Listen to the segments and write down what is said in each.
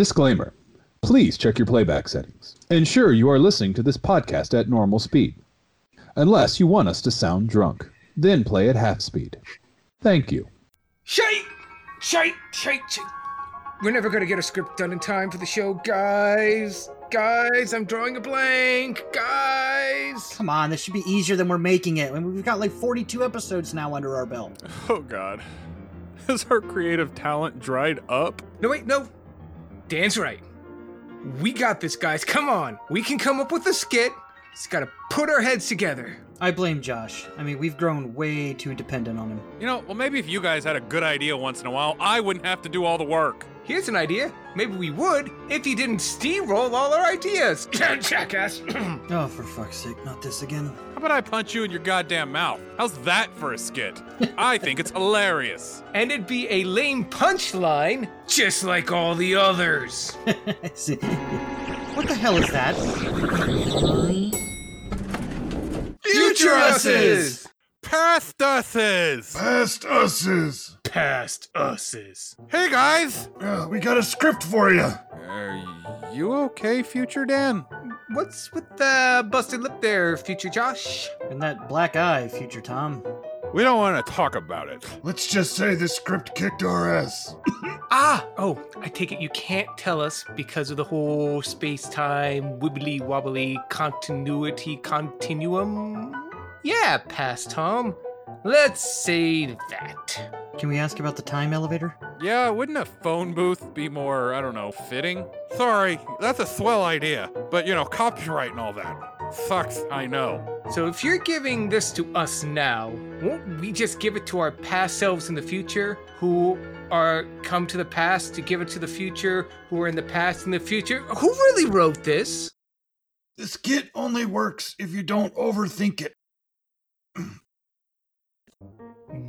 Disclaimer Please check your playback settings. Ensure you are listening to this podcast at normal speed. Unless you want us to sound drunk, then play at half speed. Thank you. Shite! Shite! Shite! Shite! We're never gonna get a script done in time for the show, guys. Guys, I'm drawing a blank. Guys. Come on, this should be easier than we're making it. I mean, we've got like 42 episodes now under our belt. Oh god. Has our creative talent dried up? No, wait, no. Dan's right. We got this, guys. Come on. We can come up with a skit. Just gotta put our heads together. I blame Josh. I mean, we've grown way too dependent on him. You know, well, maybe if you guys had a good idea once in a while, I wouldn't have to do all the work. Here's an idea. Maybe we would if you didn't steamroll all our ideas. Jackass. Oh, for fuck's sake, not this again. How about I punch you in your goddamn mouth? How's that for a skit? I think it's hilarious. and it'd be a lame punchline, just like all the others. What the hell is that? Future Us's! Past uses. Past uses. Past uses. Hey guys! Uh, we got a script for you. Are you okay, future Dan? What's with the busted lip there, future Josh? And that black eye, future Tom. We don't want to talk about it. Let's just say the script kicked our ass. Ah! Oh, I take it you can't tell us because of the whole space time wibbly wobbly continuity continuum? Yeah, past Tom. Let's say that. Can we ask about the time elevator? Yeah, wouldn't a phone booth be more, I don't know, fitting? Sorry, that's a swell idea, but you know, copyright and all that. Sucks, I know. So if you're giving this to us now, won't we just give it to our past selves in the future who are come to the past to give it to the future who are in the past in the future? Who really wrote this? The skit only works if you don't overthink it.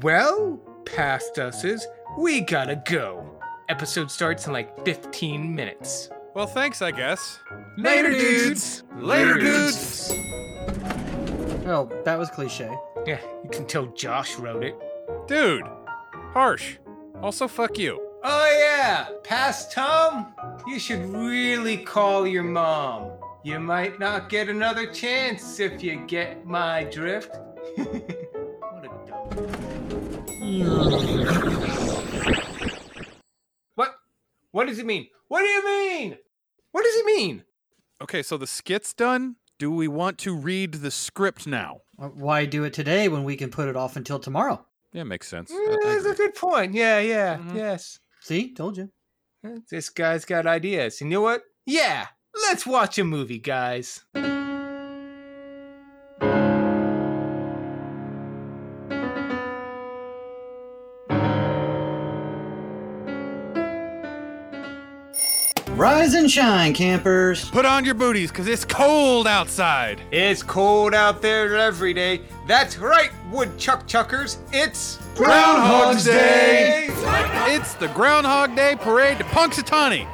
Well, past us's, we gotta go. Episode starts in like 15 minutes. Well, thanks, I guess. Later, dudes. Later, dudes. Well, that was cliche. Yeah, you can tell Josh wrote it. Dude, harsh. Also, fuck you. Oh yeah, past Tom, you should really call your mom. You might not get another chance if you get my drift. What a dumb. What? What does it mean? What do you mean? What does it mean? Okay, so the skit's done. Do we want to read the script now? Why do it today when we can put it off until tomorrow? Yeah, makes sense. I- Mm, That's a good point. Yeah, yeah, Mhm. yes. See, told you. This guy's got ideas. And you know what? Yeah, let's watch a movie, guys. Rise and shine, campers. Put on your booties, because it's cold outside. It's cold out there every day. That's right, woodchuck chuckers. It's Groundhog's Day. It's the Groundhog Day Parade to Punxsutawney.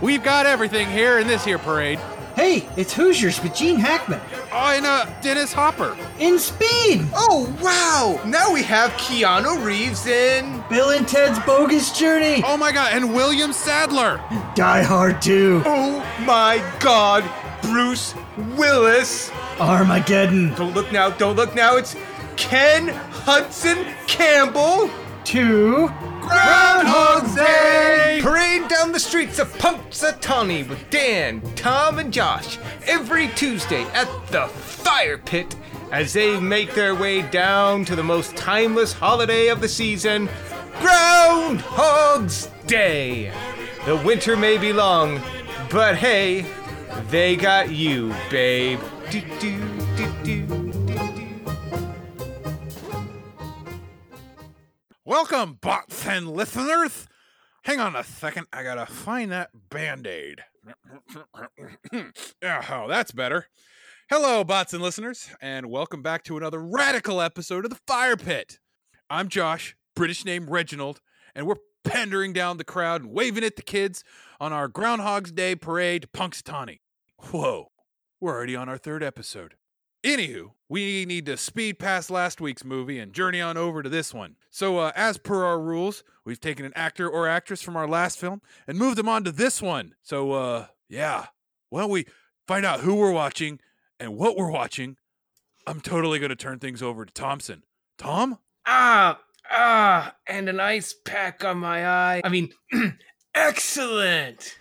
We've got everything here in this here parade. Hey, it's Hoosiers with Gene Hackman. Oh, and uh, Dennis Hopper. In speed! Oh wow! Now we have Keanu Reeves in. Bill and Ted's Bogus Journey. Oh my god, and William Sadler. Die Hard 2. Oh my God, Bruce Willis! Armageddon. Don't look now! Don't look now! It's Ken Hudson Campbell. 2. Groundhog's Day! Parade down the streets of Punxsutawney with Dan, Tom, and Josh every Tuesday at the Fire Pit as they make their way down to the most timeless holiday of the season, Groundhog's Day. The winter may be long, but hey, they got you, babe. Do, do, do, do. Welcome, bots and listeners. Hang on a second, I gotta find that band aid. oh, that's better. Hello, bots and listeners, and welcome back to another radical episode of the Fire Pit. I'm Josh, British name Reginald, and we're pandering down the crowd and waving at the kids on our Groundhog's Day parade to Punxsutawney. Whoa, we're already on our third episode. Anywho, we need to speed past last week's movie and journey on over to this one. So, uh, as per our rules, we've taken an actor or actress from our last film and moved them on to this one. So, uh, yeah, why don't we find out who we're watching and what we're watching? I'm totally going to turn things over to Thompson. Tom? Ah, ah, and an ice pack on my eye. I mean, excellent.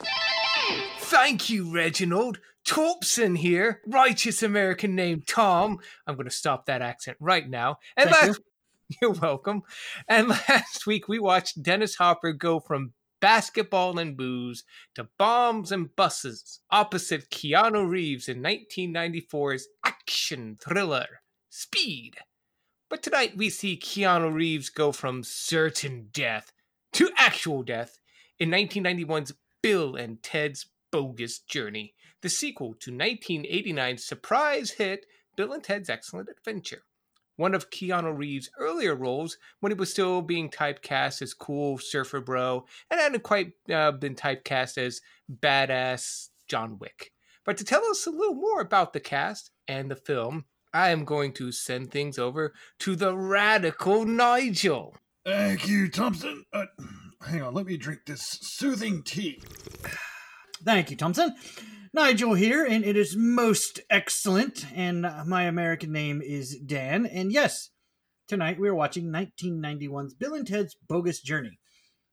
Thank you, Reginald. Thompson here, righteous American name Tom. I'm going to stop that accent right now. And Thank last, you. are welcome. And last week we watched Dennis Hopper go from basketball and booze to bombs and buses opposite Keanu Reeves in 1994's action thriller Speed. But tonight we see Keanu Reeves go from certain death to actual death in 1991's Bill and Ted's Bogus Journey, the sequel to 1989's surprise hit Bill and Ted's Excellent Adventure. One of Keanu Reeves' earlier roles when he was still being typecast as cool surfer bro and hadn't quite uh, been typecast as badass John Wick. But to tell us a little more about the cast and the film, I am going to send things over to the radical Nigel. Thank you, Thompson. Uh, hang on, let me drink this soothing tea. Thank you, Thompson. Nigel here, and it is most excellent. And my American name is Dan. And yes, tonight we are watching 1991's Bill and Ted's Bogus Journey.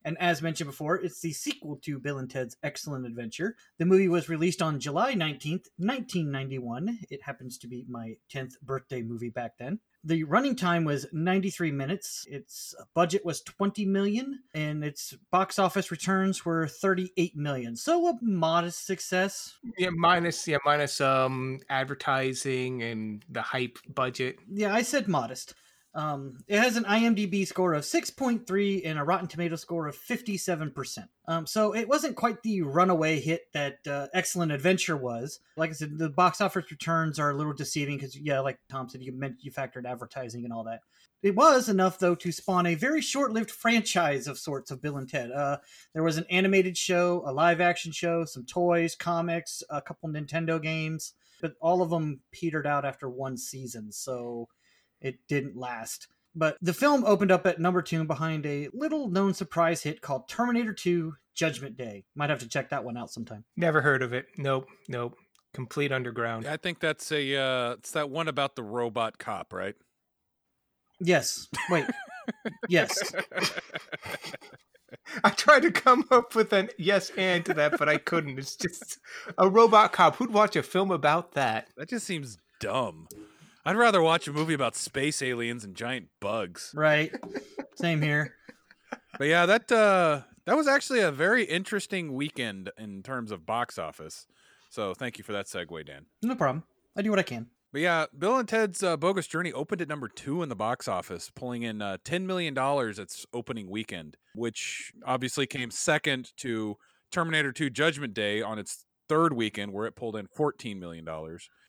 And as mentioned before, it's the sequel to Bill and Ted's Excellent Adventure. The movie was released on July 19th, 1991. It happens to be my 10th birthday movie back then. The running time was 93 minutes. Its budget was 20 million and its box office returns were 38 million. So a modest success. Yeah, minus yeah, minus um advertising and the hype budget. Yeah, I said modest. Um, it has an IMDb score of 6.3 and a Rotten Tomato score of 57%. Um, so it wasn't quite the runaway hit that uh, Excellent Adventure was. Like I said, the box office returns are a little deceiving because, yeah, like Tom said, you meant you factored advertising and all that. It was enough, though, to spawn a very short-lived franchise of sorts of Bill and Ted. Uh, there was an animated show, a live-action show, some toys, comics, a couple Nintendo games, but all of them petered out after one season. So it didn't last. But the film opened up at number two behind a little known surprise hit called Terminator 2 Judgment Day. Might have to check that one out sometime. Never heard of it. Nope, nope. Complete underground. I think that's a uh it's that one about the robot cop, right? Yes. Wait. yes. I tried to come up with an yes and to that, but I couldn't. It's just a robot cop. Who'd watch a film about that? That just seems dumb. I'd rather watch a movie about space aliens and giant bugs. Right. Same here. But yeah, that uh that was actually a very interesting weekend in terms of box office. So thank you for that segue, Dan. No problem. I do what I can. But yeah, Bill and Ted's uh, Bogus Journey opened at number two in the box office, pulling in uh, $10 million its opening weekend, which obviously came second to Terminator 2 Judgment Day on its third weekend, where it pulled in $14 million.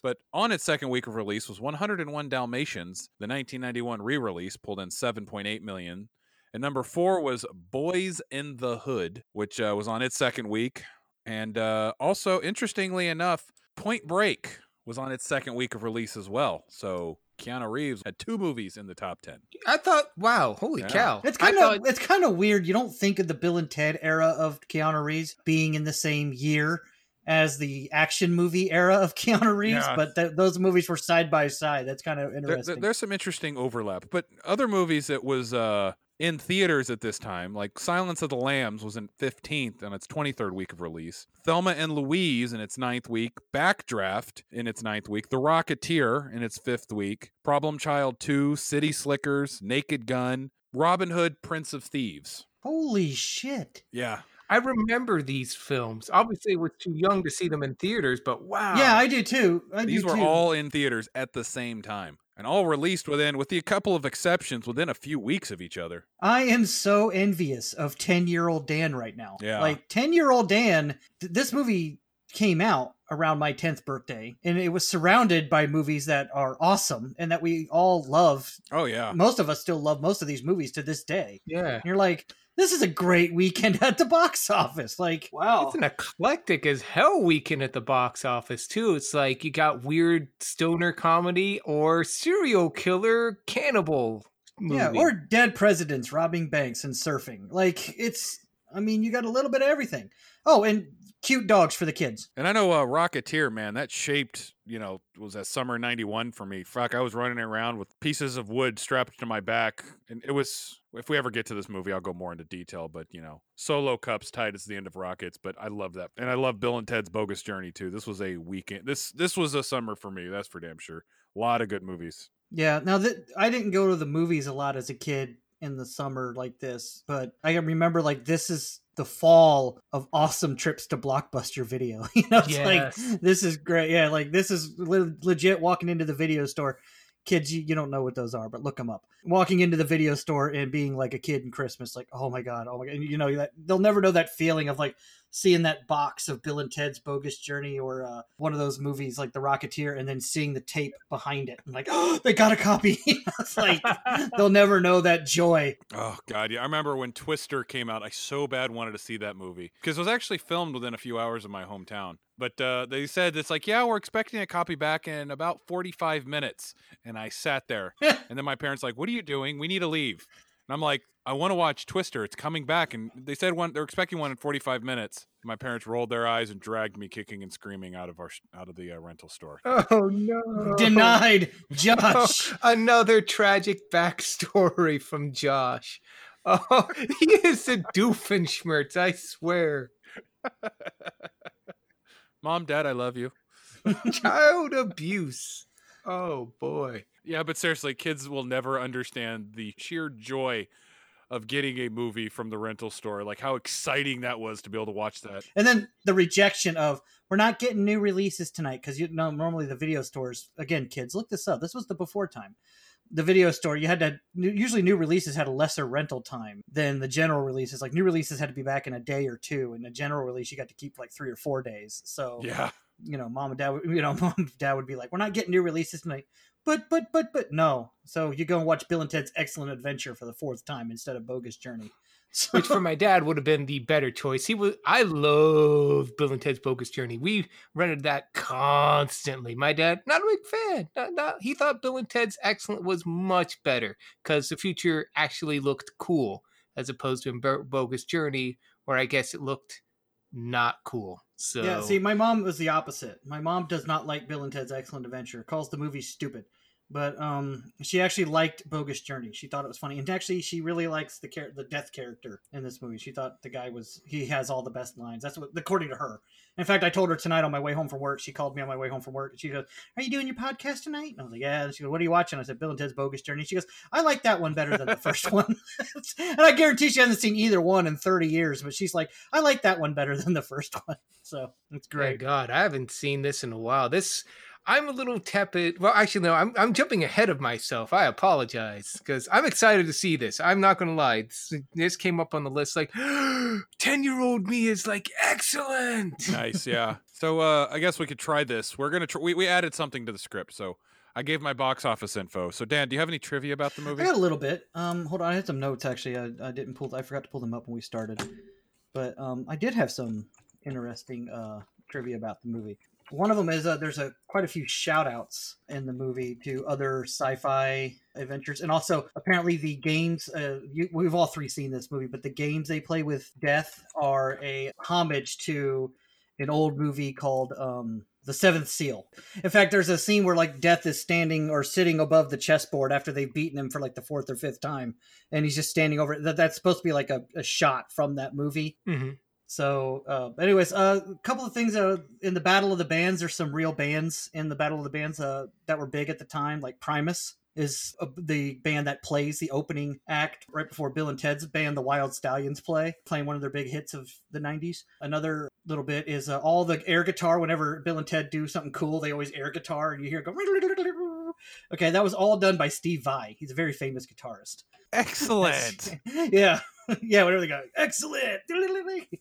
But on its second week of release was 101 Dalmatians. The 1991 re-release pulled in 7.8 million. And number four was Boys in the Hood, which uh, was on its second week. And uh, also, interestingly enough, Point Break was on its second week of release as well. So Keanu Reeves had two movies in the top 10. I thought, wow, holy Yeah. cow. It's I kind of thought- it's kind of weird. You don't think of the Bill and Ted era of Keanu Reeves being in the same year as the action movie era of Keanu Reeves, Yeah. but th- those movies were side by side. That's kind of interesting. there- there's some interesting overlap, but other movies that was uh, in theaters at this time, like Silence of the Lambs, was in 15th on its 23rd week of release. Thelma and Louise in its ninth week. Backdraft in its ninth week. The Rocketeer in its fifth week. Problem Child 2, City Slickers, Naked Gun, Robin Hood, Prince of Thieves. Holy shit! Yeah, I remember these films. Obviously, I was too young to see them in theaters, but wow. Yeah, I do too. I these do were too. all in theaters at the same time. And all released within, with a couple of exceptions, within a few weeks of each other. I am so envious of 10 year old Dan right now. Yeah. Like 10 year old Dan, th- this movie came out around my 10th birthday and it was surrounded by movies that are awesome and that we all love. Oh, yeah. Most of us still love most of these movies to this day. Yeah. And you're like, this is a great weekend at the box office. Like, wow. It's an eclectic as hell weekend at the box office too. It's like you got weird stoner comedy or serial killer cannibal. Movie. Yeah, or dead presidents robbing banks and surfing. Like it's I mean, you got a little bit of everything. Oh, and cute dogs for the kids. And I know uh, Rocketeer, man, that shaped, you know, was that summer 91 for me. Fuck, I was running around with pieces of wood strapped to my back. And it was, if we ever get to this movie, I'll go more into detail. But, you know, solo cups tied as the end of Rockets. But I love that. And I love Bill and Ted's Bogus Journey, too. This was a weekend. This, this was a summer for me. That's for damn sure. A lot of good movies. Yeah. Now that I didn't go to the movies a lot as a kid in the summer like this, but I remember like this is the fall of awesome trips to blockbuster video. You know it's Yes. like this is great. Yeah like this is le- legit walking into the video store. Kids you, you don't know what those are but look them up. Walking into the video store and being like a kid in christmas like oh my god oh my god and you know that they'll never know that feeling of like seeing that box of bill and ted's bogus journey or uh, one of those movies like the rocketeer and then seeing the tape behind it and like oh they got a copy it's like they'll never know that joy Oh god, yeah. I remember when Twister came out. I so bad wanted to see that movie because it was actually filmed within a few hours of my hometown. But uh, they said it's like, yeah, we're expecting a copy back in about forty-five minutes, and I sat there, and then my parents like, "What are you doing? We need to leave." And I'm like, "I want to watch Twister. It's coming back." And they said one they're expecting one in forty-five minutes. My parents rolled their eyes and dragged me kicking and screaming out of our out of the uh, rental store. Oh no. denied josh Another tragic backstory from Josh. Oh, he is a doofenshmirtz, I swear. Mom, Dad, I love you. Child abuse. Oh boy. Yeah, but seriously, kids will never understand the sheer joy of getting a movie from the rental store. Like how exciting that was to be able to watch that. and then the rejection of we're not getting new releases tonight because you know normally the video stores again kids look this up this was the before time the video store you had to usually new releases had a lesser rental time than the general releases like new releases had to be back in a day or two and the general release you got to keep like three or four days so Yeah. You know mom and dad you know mom and dad would be like we're not getting new releases tonight but but but but no so you go and watch bill and ted's excellent adventure for the fourth time instead of bogus journey so, Which for my dad would have been the better choice. He was I love Bill and Ted's Bogus Journey. We rented that constantly. My dad, not a big fan. Not, not, he thought Bill and Ted's Excellent was much better because the future actually looked cool as opposed to Bogus Journey, where I guess it looked not cool. So Yeah, see, my mom was the opposite. My mom does not like Bill and Ted's Excellent Adventure. Calls the movie stupid. But um, she actually liked Bogus Journey. She thought it was funny, and actually, she really likes the char- the death character in this movie. She thought the guy was he has all the best lines. That's what, according to her. In fact, I told her tonight on my way home from work. She called me on my way home from work, and she goes, "Are you doing your podcast tonight?" And I was like, "Yeah." And she goes, "What are you watching?" I said, "Bill and Ted's Bogus Journey." She goes, "I like that one better than the first one," and I guarantee she hasn't seen either one in thirty years. But she's like, "I like that one better than the first one." So it's Great great. God, I haven't seen this in a while. This I'm a little tepid. Well, actually, no, I'm I'm jumping ahead of myself. I apologize because I'm excited to see this. I'm not gonna lie. This, this came up on the list. Like, ten year old me is like excellent. Nice, yeah. So uh, I guess we could try this. We're gonna tr- we we added something to the script, so I gave my box office info. So Dan, do you have any trivia about the movie? I got a little bit. Um, hold on, I had some notes actually. I, I didn't pull. I forgot to pull them up when we started, but um, I did have some interesting uh trivia about the movie. One of them is uh, there's a quite a few shout outs in the movie to other sci-fi adventures, and also apparently the games. Uh, you, we've all three seen this movie, but the games they play with death are a homage to an old movie called um, The Seventh Seal. In fact, there's a scene where like Death is standing or sitting above the chessboard after they've beaten him for like the fourth or fifth time, and he's just standing over. it. That that's supposed to be like a, a shot from that movie. Mhm. So, uh, anyways, uh, a couple of things uh, in the Battle of the Bands. There's some real bands in the Battle of the Bands uh, that were big at the time, like Primus is uh, the band that plays the opening act right before Bill and Ted's band, the Wild Stallions, play, playing one of their big hits of the 90s. Another little bit is uh, all the air guitar. Whenever Bill and Ted do something cool, they always air guitar, and you hear it go. Okay, that was all done by Steve Vai. He's a very famous guitarist. Excellent. yeah. yeah, whatever they go. Excellent.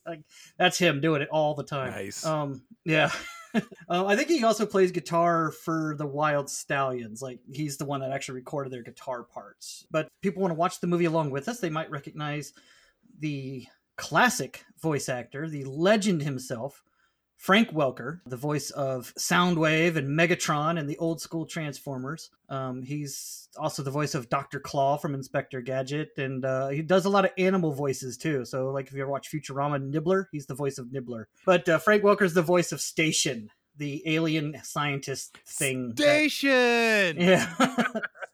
Like that's him doing it all the time. Nice. Um, yeah. uh, I think he also plays guitar for the Wild Stallions. Like he's the one that actually recorded their guitar parts. But people want to watch the movie along with us. They might recognize the classic voice actor, the legend himself, Frank Welker, the voice of Soundwave and Megatron and the old school Transformers. Um, he's also the voice of Dr. Claw from Inspector Gadget, and uh, he does a lot of animal voices too. So, like if you ever watch Futurama, Nibbler, he's the voice of Nibbler. But uh, Frank Welker's the voice of Station, the alien scientist thing. that- Station. yeah.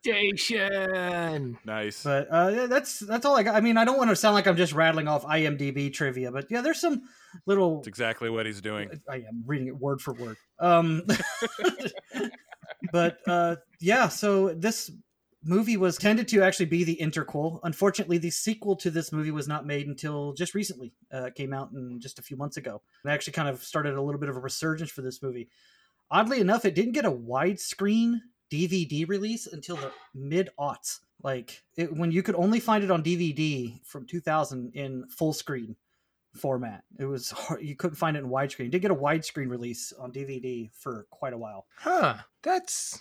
Station. Nice. But uh, that's that's all I got. I mean, I don't want to sound like I'm just rattling off IMDb trivia, but yeah, there's some little. That's exactly what he's doing. I am reading it word for word. Um, but uh, yeah, so this movie was tended to actually be the interquel. Unfortunately, the sequel to this movie was not made until just recently. Uh, came out in just a few months ago. It actually kind of started a little bit of a resurgence for this movie. Oddly enough, it didn't get a widescreen DVD release until the mid aughts. Like it, when you could only find it on DVD from 2000 in full screen format. It was hard, you couldn't find it in widescreen. It did get a widescreen release on DVD for quite a while. Huh. That's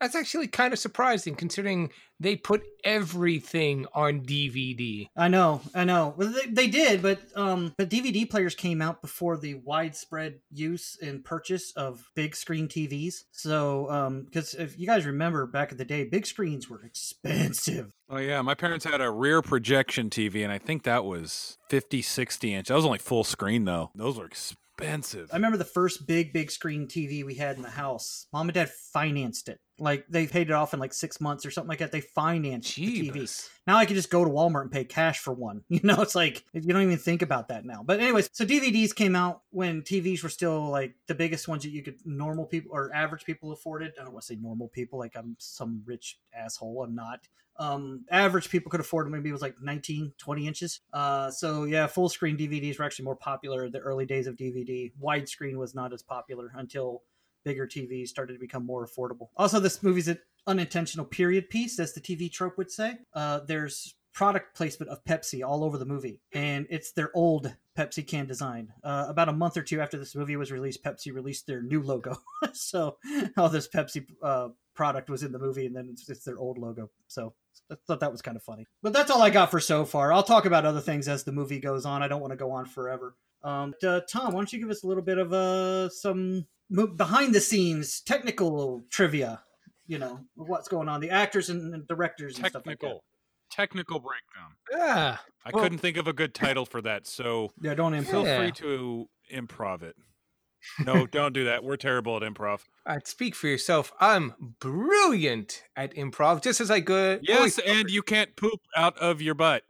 that's actually kind of surprising considering they put everything on DVD. I know, I know. Well, they, they did, but um, but DVD players came out before the widespread use and purchase of big screen TVs. So, um, because if you guys remember back in the day, big screens were expensive. Oh yeah, my parents had a rear projection TV, and I think that was 50, 60 inch. That was only full screen though. Those were expensive. I remember the first big, big screen TV we had in the house. Mom and dad financed it. Like they paid it off in like six months or something like that. They financed the TV. Now I can just go to Walmart and pay cash for one. You know, it's like you don't even think about that now. But anyways, so DVDs came out when TVs were still like the biggest ones that you could normal people or average people afforded. I don't want to say normal people like I'm some rich asshole. I'm not. Um, average people could afford. Maybe it was like 19, 20 inches. Uh, so yeah, full screen DVDs were actually more popular in the early days of DVD. Widescreen was not as popular until bigger TVs started to become more affordable. Also, this movie's an unintentional period piece, as the TV trope would say. Uh, there's product placement of Pepsi all over the movie, and it's their old Pepsi can design. Uh, about a month or two after this movie was released, Pepsi released their new logo. so all this Pepsi uh, product was in the movie, and then it's, it's their old logo. So I thought that was kind of funny. But that's all I got for so far. I'll talk about other things as the movie goes on. I don't want to go on forever. Um, uh, Tom, why don't you give us a little bit of uh, some behind the scenes technical trivia? You know what's going on, the actors and, and directors and stuff like that. Technical, technical breakdown. Yeah. I Well- couldn't think of a good title for that, so Yeah, don't feel. Yeah. free to improv it. No, don't do that. We're terrible at improv. I'd speak for yourself. I'm brilliant at improv, just as I could. Yes, and you can't poop out of your butt.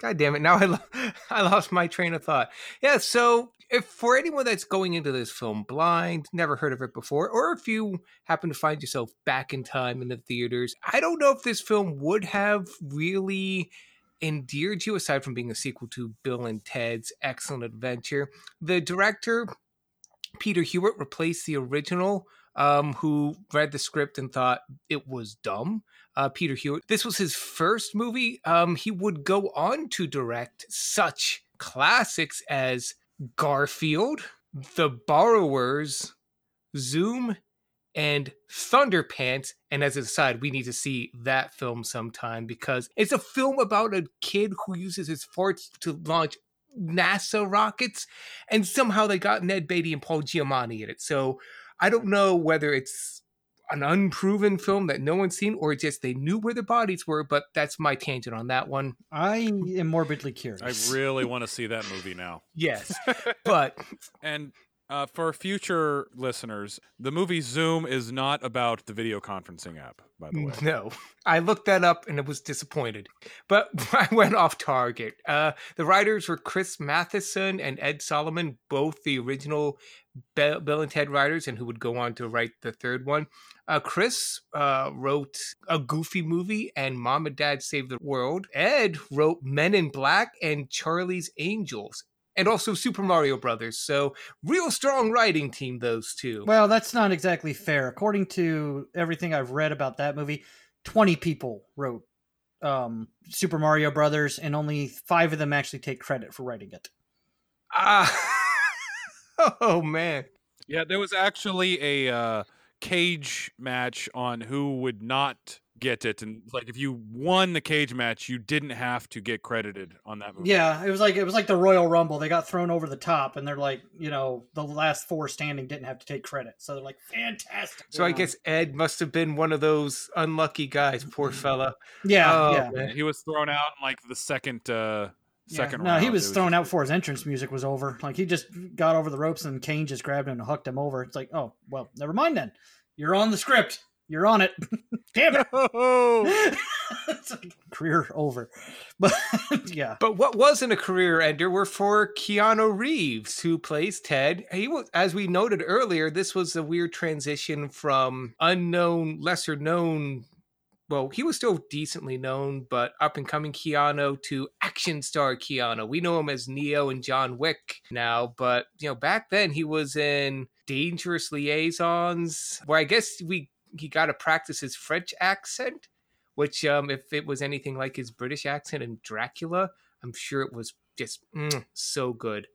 God damn it! Now I lo- I lost my train of thought. Yeah. So, if for anyone that's going into this film blind, never heard of it before, or if you happen to find yourself back in time in the theaters, I don't know if this film would have really endeared you aside from being a sequel to Bill and Ted's Excellent Adventure. The director Peter Hewitt replaced the original. Um, who read the script and thought it was dumb uh, Peter Hewitt. This was his first movie. Um, he would go on to direct such classics as Garfield, The Borrowers, Zoom, and Thunderpants. And as an aside, we need to see that film sometime because it's a film about a kid who uses his farts to launch NASA rockets, and somehow they got Ned Beatty and Paul Giamatti in it. So I don't know whether it's an unproven film that no one's seen or just they knew where the bodies were, but that's my tangent on that one. I am morbidly curious. I really want to see that movie now. Yes. but And uh, for future listeners, the movie Zoom is not about the video conferencing app, by the way. no, I looked that up and it was disappointed. But I went off target. Uh, the writers were Chris Matheson and Ed Solomon, both the original Bill, Bill and Ted writers, and who would go on to write the third one. Uh, Chris uh, wrote a Goofy movie and Mom and Dad Save the World. Ed wrote Men in Black and Charlie's Angels. And also Super Mario Brothers. So, real strong writing team, those two. Well, that's not exactly fair. According to everything I've read about that movie, 20 people wrote um, Super Mario Brothers, and only five of them actually take credit for writing it. Ah, oh man. Yeah, there was actually a uh, cage match on who would not get it, and like if you won the cage match, you didn't have to get credited on that movie. Yeah, it was like it was like the Royal Rumble. They got thrown over the top, and they're like, you know, the last four standing didn't have to take credit. So they're like, fantastic. So I You know? guess Ed must have been one of those unlucky guys. Poor fella. yeah, Oh, yeah. man. he was thrown out in like the second uh Yeah. second No, round. he It was thrown just- out before his entrance music was over. Like he just got over the ropes and Kane just grabbed him and hooked him over. It's like, oh well, never mind then. You're on the script. You're on it. Damn it. No! it's like career over. But yeah. But what wasn't a career ender were for Keanu Reeves, who plays Ted. He was, as we noted earlier, this was a weird transition from unknown, lesser known. Well, he was still decently known, but up and coming Keanu to action star Keanu. We know him as Neo and John Wick now, but you know, back then he was in Dangerous Liaisons, where I guess we he got to practice his French accent which um, if it was anything like his British accent in Dracula, I'm sure it was just mm, so good.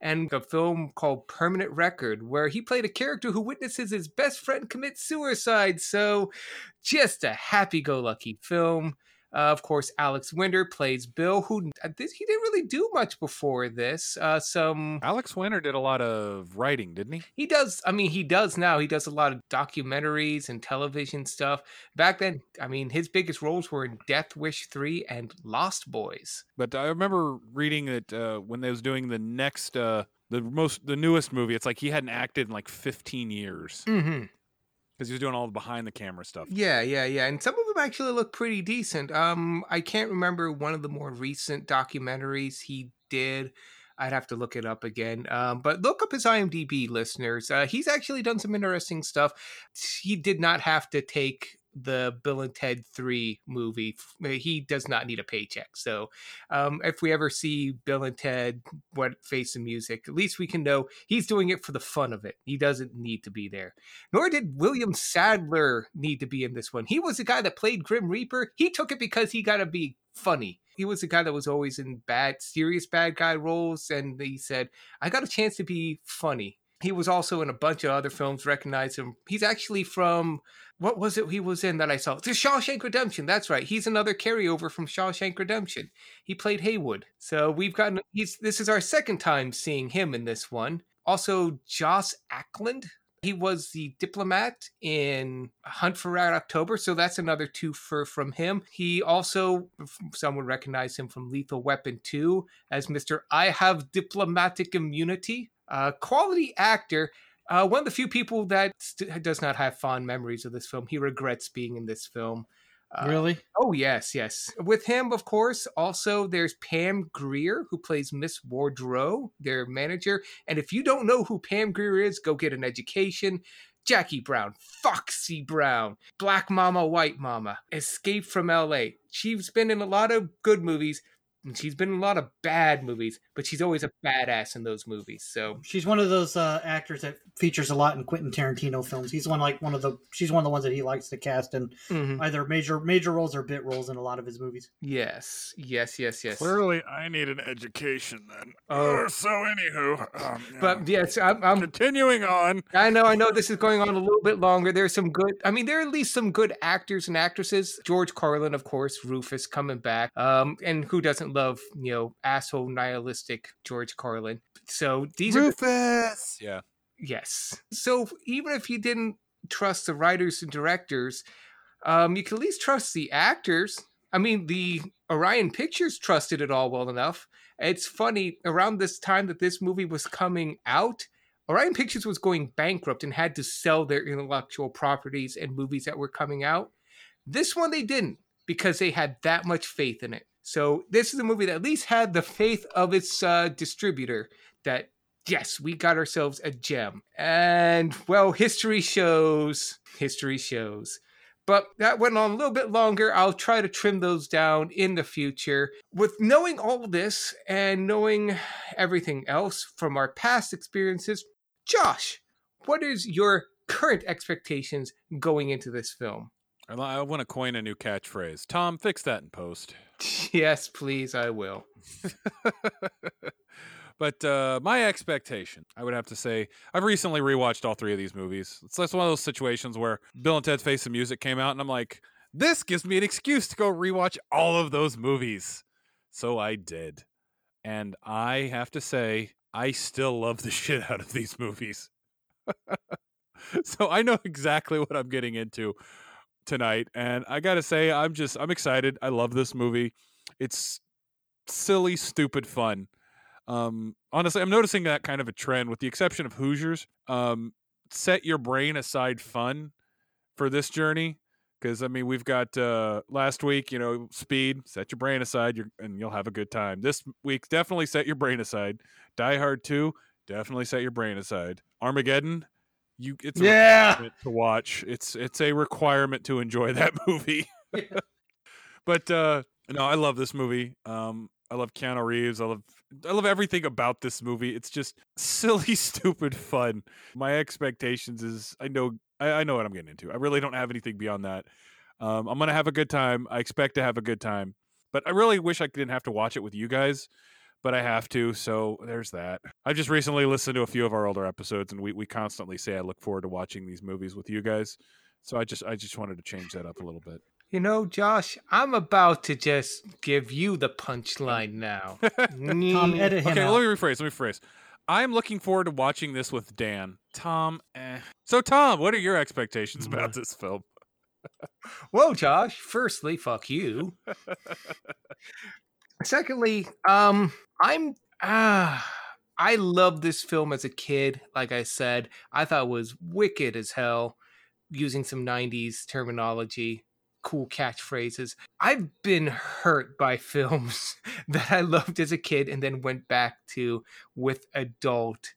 And a film called Permanent Record, where he played a character who witnesses his best friend commit suicide. So, just a happy-go-lucky film. Uh, of course, Alex Winter plays Bill, who uh, this, he didn't really do much before this. Uh, some Alex Winter did a lot of writing, didn't he? he does. I mean, he does now. He does a lot of documentaries and television stuff. Back then, I mean, his biggest roles were in Death Wish three and Lost Boys. But I remember reading that uh, when they was doing the next, uh, the most, the newest movie. It's like he hadn't acted in like 15 years Mm-hmm. Because he was doing all the behind the camera stuff. Yeah, yeah, yeah. And some of them actually look pretty decent. Um, I can't remember one of the more recent documentaries he did. I'd have to look it up again. Um, but look up his IMDb, listeners. Uh, he's actually done some interesting stuff. He did not have to take the Bill and Ted 3 movie. He does not need a paycheck. So um, if we ever see Bill and Ted what face the music, at least we can know he's doing it for the fun of it. He doesn't need to be there nor did William Sadler need to be in this one. He was the guy that played Grim Reaper. He took it because he got to be funny. He was the guy that was always in bad, serious bad guy roles, and he said, "I got a chance to be funny." He was also in a bunch of other films. Recognize him. He's actually from what was it he was in that I saw? The Shawshank Redemption. That's right. He's another carryover from Shawshank Redemption. He played Heywood. So we've gotten he's this is our second time seeing him in this one. Also, Joss Ackland. He was the diplomat in Hunt for Red October, so that's another two for from him. He also, some would recognize him from Lethal Weapon 2 as Mr. I have diplomatic immunity. Quality actor. Uh, one of the few people that st- does not have fond memories of this film. He regrets being in this film. Uh, really? Oh yes, yes. With him, of course. Also, there's Pam Grier, who plays Miss Wardroe, their manager. And if you don't know who Pam Grier is, go get an education. Jackie Brown, Foxy Brown, Black Mama, White Mama, Escape from L.A. She's been in a lot of good movies. And she's been in a lot of bad movies, but she's always a badass in those movies. So She's one of those uh, actors that features a lot in Quentin Tarantino films. He's one like one of the. She's one of the ones that he likes to cast in mhm. either major major roles or bit roles in a lot of his movies. yes, yes, yes, yes. Clearly, I need an education then. Oh. So, anywho, um, yeah. But yes, I'm, I'm continuing on. I know, I know this is going on a little bit longer. There's some good, I mean, there are at least some good actors and actresses. George Carlin, of course, Rufus coming back. Um, and who doesn't love, you know, asshole nihilistic George Carlin? So these are, Rufus. Yeah. yes. So even if you didn't trust the writers and directors, um, you can at least trust the actors. I mean, the Orion Pictures trusted it all well enough. It's funny, around this time that this movie was coming out, Orion Pictures was going bankrupt and had to sell their intellectual properties and movies that were coming out. This one they didn't because they had that much faith in it. So this is a movie that at least had the faith of its uh, distributor that yes, we got ourselves a gem. And well, history shows, history shows. But that went on a little bit longer. I'll try to trim those down in the future. With knowing all this and knowing everything else from our past experiences, Josh, what is your current expectations going into this film? I, want to coin a new catchphrase. Tom, fix that in post. Yes, please, I will. but uh, my expectation, I would have to say, I've recently rewatched all three of these movies. It's just one of those situations where Bill and Ted's Face the Music came out, and I'm like, This gives me an excuse to go rewatch all of those movies. So I did. And I have to say, I still love the shit out of these movies. so I know exactly what I'm getting into tonight. And I got to say, I'm just, I'm excited. I love this movie. It's silly, stupid fun. Um, honestly, I'm noticing that kind of a trend with the exception of Hoosiers. Um, set your brain aside fun for this journey because I mean we've got uh last week you know speed set your brain aside and you'll have a good time this week definitely set your brain aside Die Hard 2 definitely set your brain aside Armageddon you it's a Yeah. requirement to watch. It's it's a requirement to enjoy that movie. But uh no I love this movie. Um I love Keanu Reeves. I love I love everything about this movie. It's just silly stupid fun. My expectations is I know I, I know what I'm getting into. I really don't have anything beyond that. Um, I'm gonna have a good time. I expect to have a good time, but I really wish I didn't have to watch it with you guys, but I have to. So there's that. I just recently listened to a few of our older episodes, and we we constantly say I look forward to watching these movies with you guys. So I just I just wanted to change that up a little bit. You know, Josh, I'm about to just give you the punchline now. Tom, edit him Okay, out. let me rephrase. Let me rephrase. I'm looking forward to watching this with Dan. Tom, eh. So Tom, what are your expectations about this film? Whoa, Josh. Firstly, fuck you. Secondly, um, I'm ah, I loved this film as a kid. Like I said, I thought was wicked as hell, using some '90s terminology, cool catchphrases. I've been hurt by films that I loved as a kid and then went back to with adult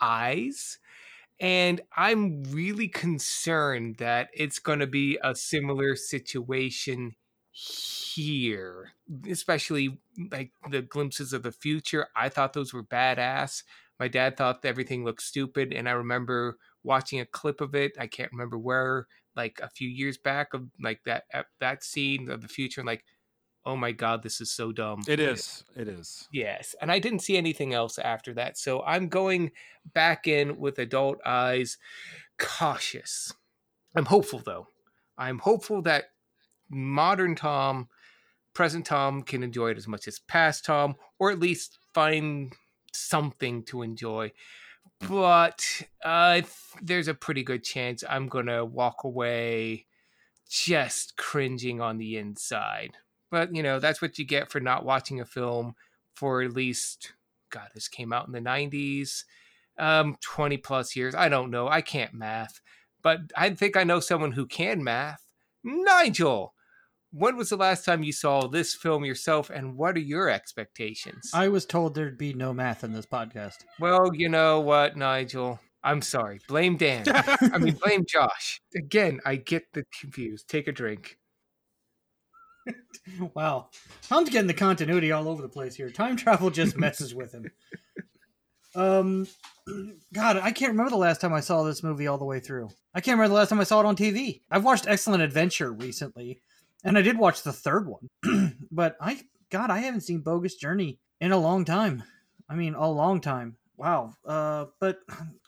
eyes. And I'm really concerned that it's going to be a similar situation here, especially like the glimpses of the future. I thought those were badass. My dad thought everything looked stupid, and I remember watching a clip of it. I can't remember where, like a few years back, of like that uh, that scene of the future, and like, oh my god, this is so dumb. It is. It is. Yes, and I didn't see anything else after that. So I'm going back in with adult eyes, cautious. I'm hopeful though. I'm hopeful that modern Tom, present Tom can enjoy it as much as past Tom, or at least find something to enjoy. But uh, there's a pretty good chance I'm gonna walk away just cringing on the inside. But you know, that's what you get for not watching a film for at least God, this came out in the 90s, um, 20 plus years. I don't know. I can't math. But I think I know someone who can math. Nigel, when was the last time you saw this film yourself and what are your expectations? I was told there'd be no math in this podcast. well, you know what, Nigel? I'm sorry. Blame Dan. I mean, blame Josh. Again, I get the confused. Take a drink. Wow. Tom's getting the continuity all over the place here. Time travel just messes with him. Um, God, I can't remember the last time I saw this movie all the way through. I can't remember the last time I saw it on TV. I've watched Excellent Adventure recently, and I did watch the third one. but I, God, I haven't seen Bogus Journey in a long time. I mean, a long time. Wow. Uh, but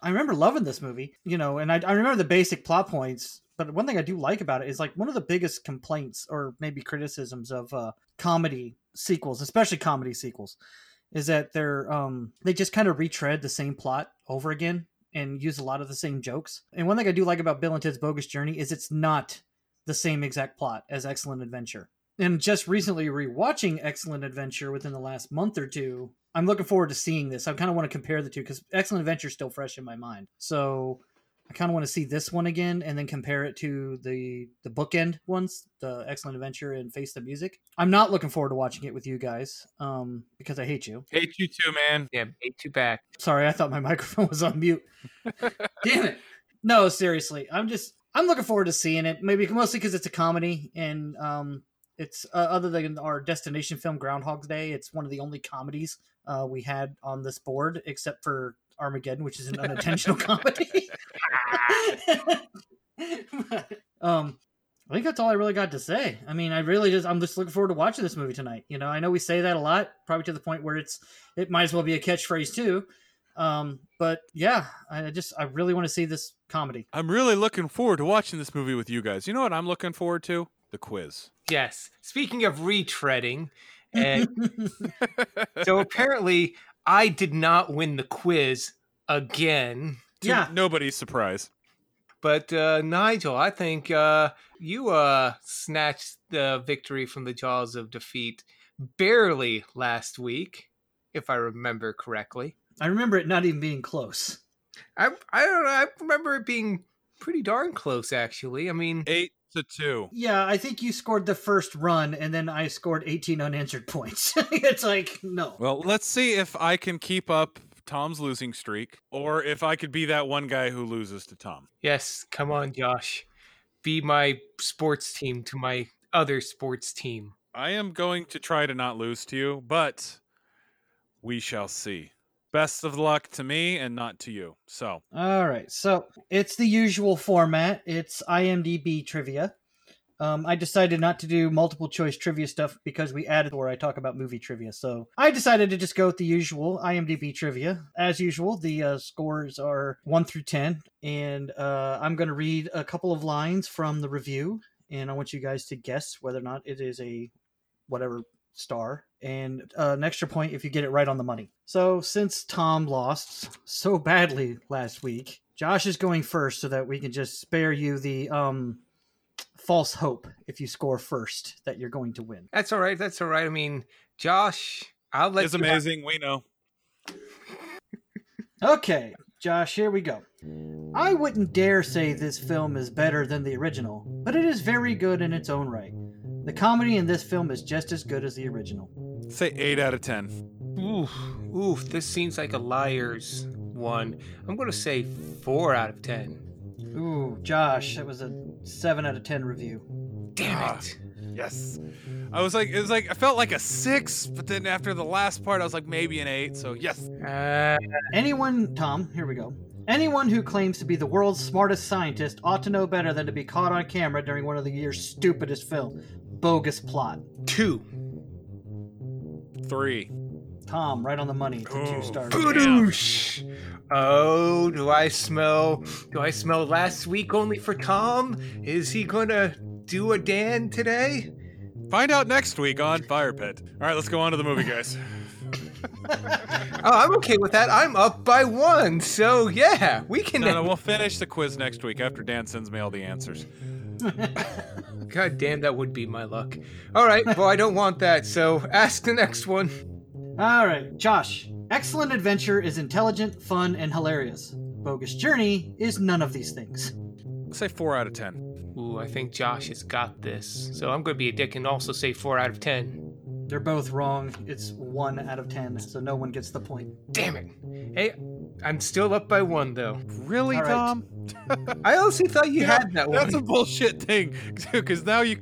I remember loving this movie, you know, and I, I remember the basic plot points. But one thing I do like about it is like one of the biggest complaints or maybe criticisms of uh, comedy sequels, especially comedy sequels, is that they're um, they just kind of retread the same plot over again and use a lot of the same jokes. And one thing I do like about Bill and Ted's Bogus Journey is it's not the same exact plot as Excellent Adventure. And just recently rewatching Excellent Adventure within the last month or two, I'm looking forward to seeing this. I kind of want to compare the two because Excellent Adventure is still fresh in my mind. So I kind of want to see this one again and then compare it to the the bookend ones, the Excellent Adventure and Face the Music. I'm not looking forward to watching it with you guys um, because I hate you. Hate you too, man. Yeah, hate you back. Sorry, I thought my microphone was on mute. Damn it. No, seriously, I'm just I'm looking forward to seeing it. Maybe mostly because it's a comedy and um, it's uh, other than our destination film Groundhog Day, it's one of the only comedies uh, we had on this board, except for Armageddon, which is an unintentional comedy. um, I think that's all I really got to say. I mean, I really just I'm just looking forward to watching this movie tonight. You know, I know we say that a lot, probably to the point where it's it might as well be a catchphrase too. Um, but yeah, I just I really want to see this comedy. I'm really looking forward to watching this movie with you guys. You know what I'm looking forward to? the quiz. Yes. Speaking of retreading, and so apparently I did not win the quiz again. To Yeah. nobody's surprise. But uh, Nigel, I think uh, you uh, snatched the victory from the jaws of defeat barely last week, if I remember correctly. I remember it not even being close. I I don't know. I remember it being pretty darn close, actually. I mean, Eight to two. Yeah, I think you scored the first run, and then I scored 18 unanswered points. it's like no. Well, let's see if I can keep up Tom's losing streak, or if I could be that one guy who loses to Tom. yes, come on, Josh, be my sports team to my other sports team. I am going to try to not lose to you, but we shall see. Best of luck to me and not to you. So, All right, so it's the usual format. It's IMDb trivia. Um, I decided not to do multiple choice trivia stuff because we added where I talk about movie trivia. So I decided to just go with the usual IMDb trivia. As usual, the uh, scores are one through ten, and uh, I'm going to read a couple of lines from the review, and I want you guys to guess whether or not it is a whatever star and uh, an extra point if you get it right on the money. So since Tom lost so badly last week, Josh is going first so that we can just spare you the um false hope if you score first that you're going to win. That's all right. That's all right. I mean, Josh, I'll let it's you have- amazing. We know. Okay, Josh, here we go. I wouldn't dare say this film is better than the original, but it is very good in its own right. The comedy in this film is just as good as the original. Say eight out of 10. Oof, oof, this seems like a liar's one. I'm going to say four out of ten. Ooh, Josh, that was a 7 out of 10 review. Damn Ah. it. Yes. I was like, it was like, I felt like a six, but then after the last part, I was like, maybe an eight. So, yes. Uh, Anyone, Tom, here we go. Anyone who claims to be the world's smartest scientist ought to know better than to be caught on camera during one of the year's stupidest film. Bogus plot. two. Three. Tom, right on the money. It's a two Oh. star. Badoosh. Oh, do I smell? Do I smell last week only for Tom? Is he gonna do a Dan today? Find out next week on Fire Pit. All right, let's go on to the movie, guys. Oh, I'm okay with that. I'm up by one, so yeah, we can. No, no, we'll finish the quiz next week after Dan sends me all the answers. God damn, that would be my luck. All right, well, I don't want that, so ask the next one. All right, Josh. Excellent Adventure is intelligent, fun, and hilarious. Bogus Journey is none of these things. Let's say four out of 10. Ooh, I think Josh has got this, so I'm gonna be a dick and also say four out of ten. They're both wrong. It's one out of ten, so no one gets the point. Damn it. Hey, I'm still up by one though. Really, All right. Tom? I honestly thought you had that one. That's a bullshit thing. Because now you.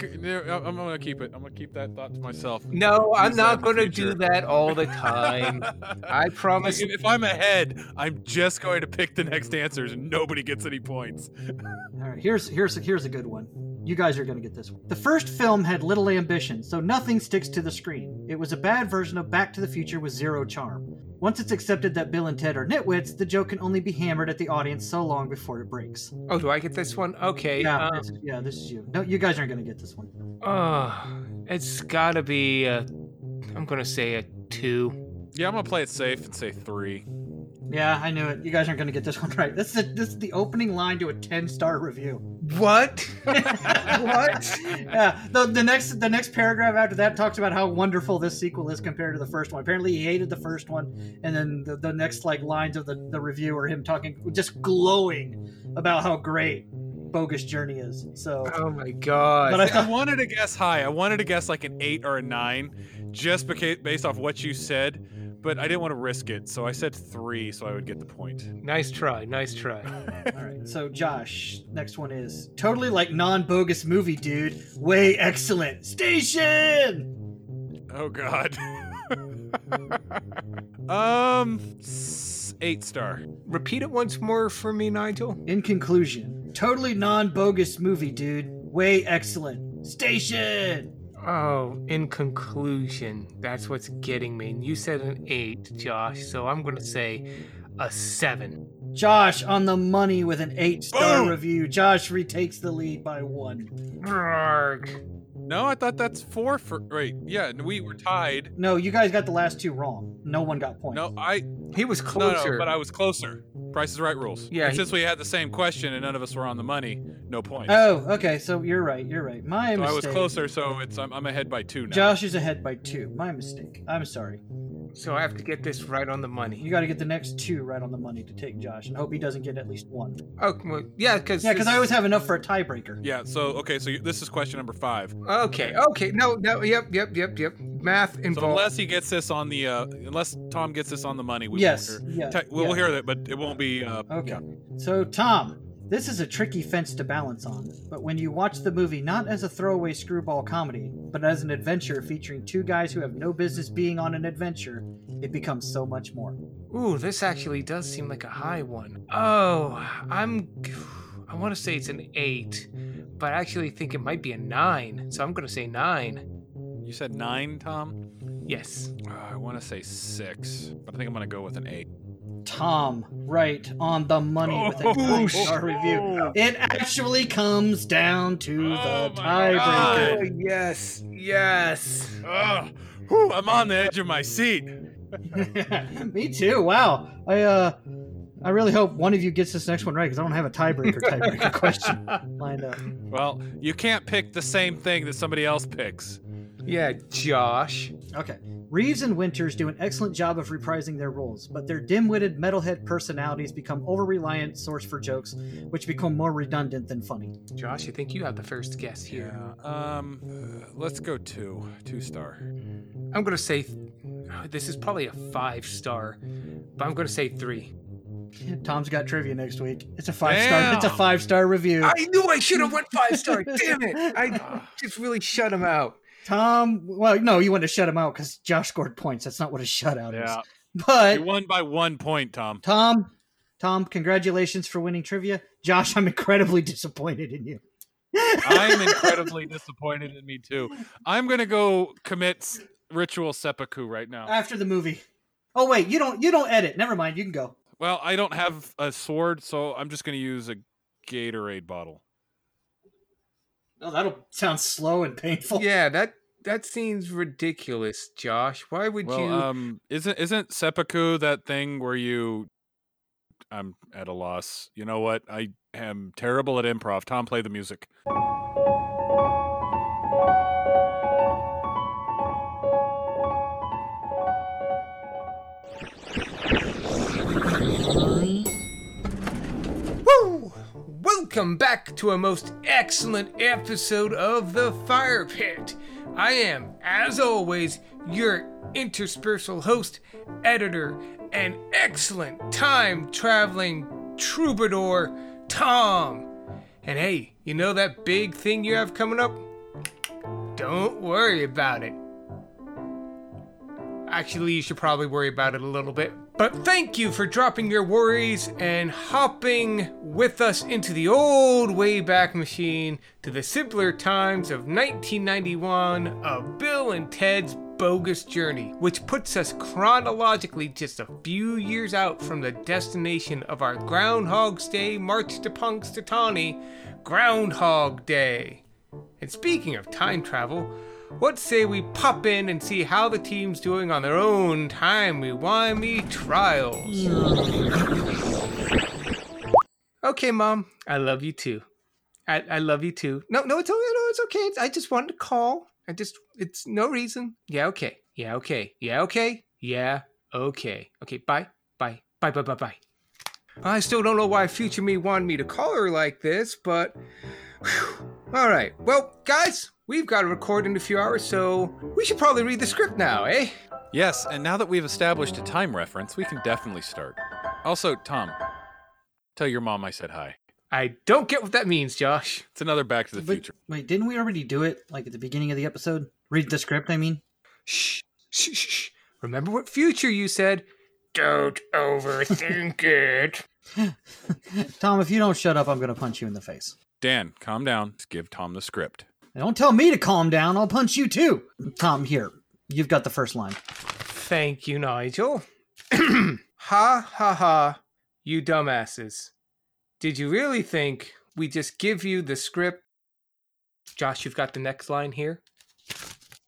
I'm gonna keep it. I'm gonna keep that thought to myself. No, I'm not going to do that all the time. I promise. If, if I'm ahead, I'm just going to pick the next answers, and nobody gets any points. All right, here's here's here's a good one. You guys are going to get this one. The first film had little ambition, so nothing sticks to the screen. It was a bad version of Back to the Future with zero charm. Once it's accepted that Bill and Ted are nitwits, the joke can only be hammered at the audience so long before it breaks. Oh, do I get this one? Okay. Yeah, um, it's- yeah, this is you. No, you guys aren't going to get this one. oh, it's got to be. i I'm going to say a two. Yeah, I'm gonna play it safe and say three. Yeah, I knew it. You guys aren't going to get this one right. This is, a, this is the opening line to a 10 star review. What? what? yeah, the, the next the next paragraph after that talks about how wonderful this sequel is compared to the first one. Apparently, he hated the first one, and then the, the next like lines of the, the review are him talking, just glowing about how great Bogus Journey is. So, Oh my god. but I I wanted to guess high. I wanted to guess like an eight or a nine, just beca- based off what you said. But I didn't want to risk it, so I said three, so I would get the point. nice try. Nice try. all right. So, Josh, next one is totally like non bogus movie, dude. Way excellent. Station. Oh God. um, eight star. Repeat it once more for me, Nigel. In conclusion, totally non bogus movie, dude. Way excellent. Station. Oh, in conclusion, that's what's getting me. And you said an eight, Josh, so I'm going to say a seven. Josh on the money with an eight star review. Josh retakes the lead by one. Arrgh. No, I thought that's four for. Wait, yeah, we were tied. No, you guys got the last two wrong. No one got points. No, I He was closer. no, but I was closer. Price is Right rules. Yeah, And he- since we had the same question and none of us were on the money, no points. Oh, okay. So you're right. You're right. My so I was closer, so it's I'm, I'm ahead by two now. Josh is ahead by two. My mistake. I'm sorry. so I have to get this right on the money. You got to get the next two right on the money to take Josh, and hope he doesn't get at least one. Oh, well, yeah, because Yeah, because I always have enough for a tiebreaker. Yeah. So okay, so you, this is question number five. Okay, okay, no, no, yep, yep, yep, yep. Math involved. So involved. unless he gets this on the, uh, unless Tom gets this on the money, we Yes. won't hear. Yeah. Te- we'll, yeah. hear that, but it won't be. Uh, Okay. yeah. So, Tom, this is a tricky fence to balance on, but when you watch the movie not as a throwaway screwball comedy, but as an adventure featuring two guys who have no business being on an adventure, it becomes so much more. Ooh, this actually does seem like a high one. Oh, I'm. I want to say it's an eight, but I actually think it might be a nine. So I'm going to say nine. You said nine, Tom. Yes. Uh, I want to say six, but I think I'm gonna go with an eight. Tom, right on the money with a Oh, nine star oh. review. It actually comes down to Oh the tiebreaker. Oh, yes, yes. Oh, Whew, I'm on the edge of my seat. Me too. Wow. I uh I really hope one of you gets this next one right because I don't have a tiebreaker tiebreaker question lined up. Well, you can't pick the same thing that somebody else picks. Yeah, Josh. Okay. Reeves and Winters do an excellent job of reprising their roles, but their dim-witted metalhead personalities become over-reliant source for jokes, which become more redundant than funny. Josh, I think you have the first guess here. Yeah. Um, uh, let's go two. Two star. I'm going to say this is probably a five star, but I'm going to say three. Tom's got trivia next week. It's a five-star. It's a five-star review. I knew I should have went five star. Damn it! I just really shut him out. Tom, well, no, you want to shut him out because Josh scored points. That's not what a shutout Yeah. is. But You won by one point, Tom. Tom, Tom, congratulations for winning trivia. Josh, I'm incredibly disappointed in you. I'm incredibly disappointed in me too. I'm gonna go commit ritual seppuku right now. after the movie. Oh wait, you don't you don't edit. Never mind, you can go. Well, I don't have a sword, so I'm just gonna use a Gatorade bottle. Oh, that'll sound slow and painful. Yeah, that that seems ridiculous, Josh. Why would Well, you? um, isn't isn't seppuku that thing where you? I'm at a loss. You know what? I am terrible at improv. Tom, play the music. Welcome back to a most excellent episode of The Fire Pit. I am, as always, your interspersal host, editor, and excellent time traveling troubadour, Tom. And hey, you know that big thing you have coming up? Don't worry about it. Actually, you should probably worry about it a little bit. But thank you for dropping your worries and hopping with us into the old Wayback Machine to the simpler times of 1991 of Bill and Ted's Bogus Journey, which puts us chronologically just a few years out from the destination of our Groundhog's Day March to Punxsutawney, Groundhog Day. And speaking of time travel, what say we pop in and see how the team's doing on their own timey-wimey trials? Okay, Mom, I love you too. I, I love you too. No, no, it's okay. No, it's okay. It's, I just wanted to call. I just, it's no reason. Yeah, okay. Yeah, okay. Yeah, okay. Yeah, okay. Okay, bye, bye, bye, bye, bye, bye. I still don't know why future me wanted me to call her like this, but Whew. All right. Well, guys, we've got to record in a few hours, so we should probably read the script now, eh? Yes, and now that we've established a time reference, we can definitely start. Also, Tom, tell your mom I said hi. I don't get what that means, Josh. It's another Back to the But- Future. Wait, didn't we already do it like at the beginning of the episode? Read the script, I mean. Shh, shh, shh, shh. Remember what future you said? Don't overthink it. Tom, if you don't shut up, I'm gonna punch you in the face. Dan, calm down. Just give Tom the script. And don't tell me to calm down. I'll punch you too. Tom, here. You've got the first line. Thank you, Nigel. ha ha ha. You dumbasses. Did you really think we just give you the script? Josh, you've got the next line here.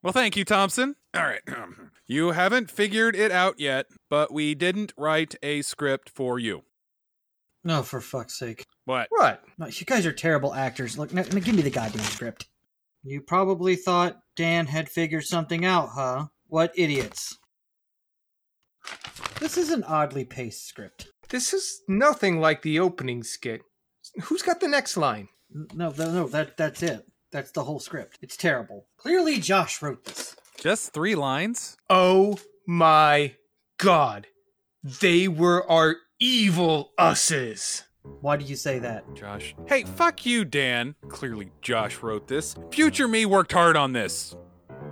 Well, thank you, Thompson. All right. you haven't figured it out yet, but we didn't write a script for you. No, for fuck's sake. What? What? No, you guys are terrible actors. Look, now, now give me the goddamn script. You probably thought Dan had figured something out, huh? What idiots. This is an oddly paced script. This is nothing like the opening skit. Who's got the next line? No, no, no, that that's it. That's the whole script. It's terrible. Clearly Josh wrote this. Just three lines? Oh my god. They were our evil usses. Why do you say that? Josh. Hey, fuck you, Dan. Clearly, Josh wrote this. Future me worked hard on this.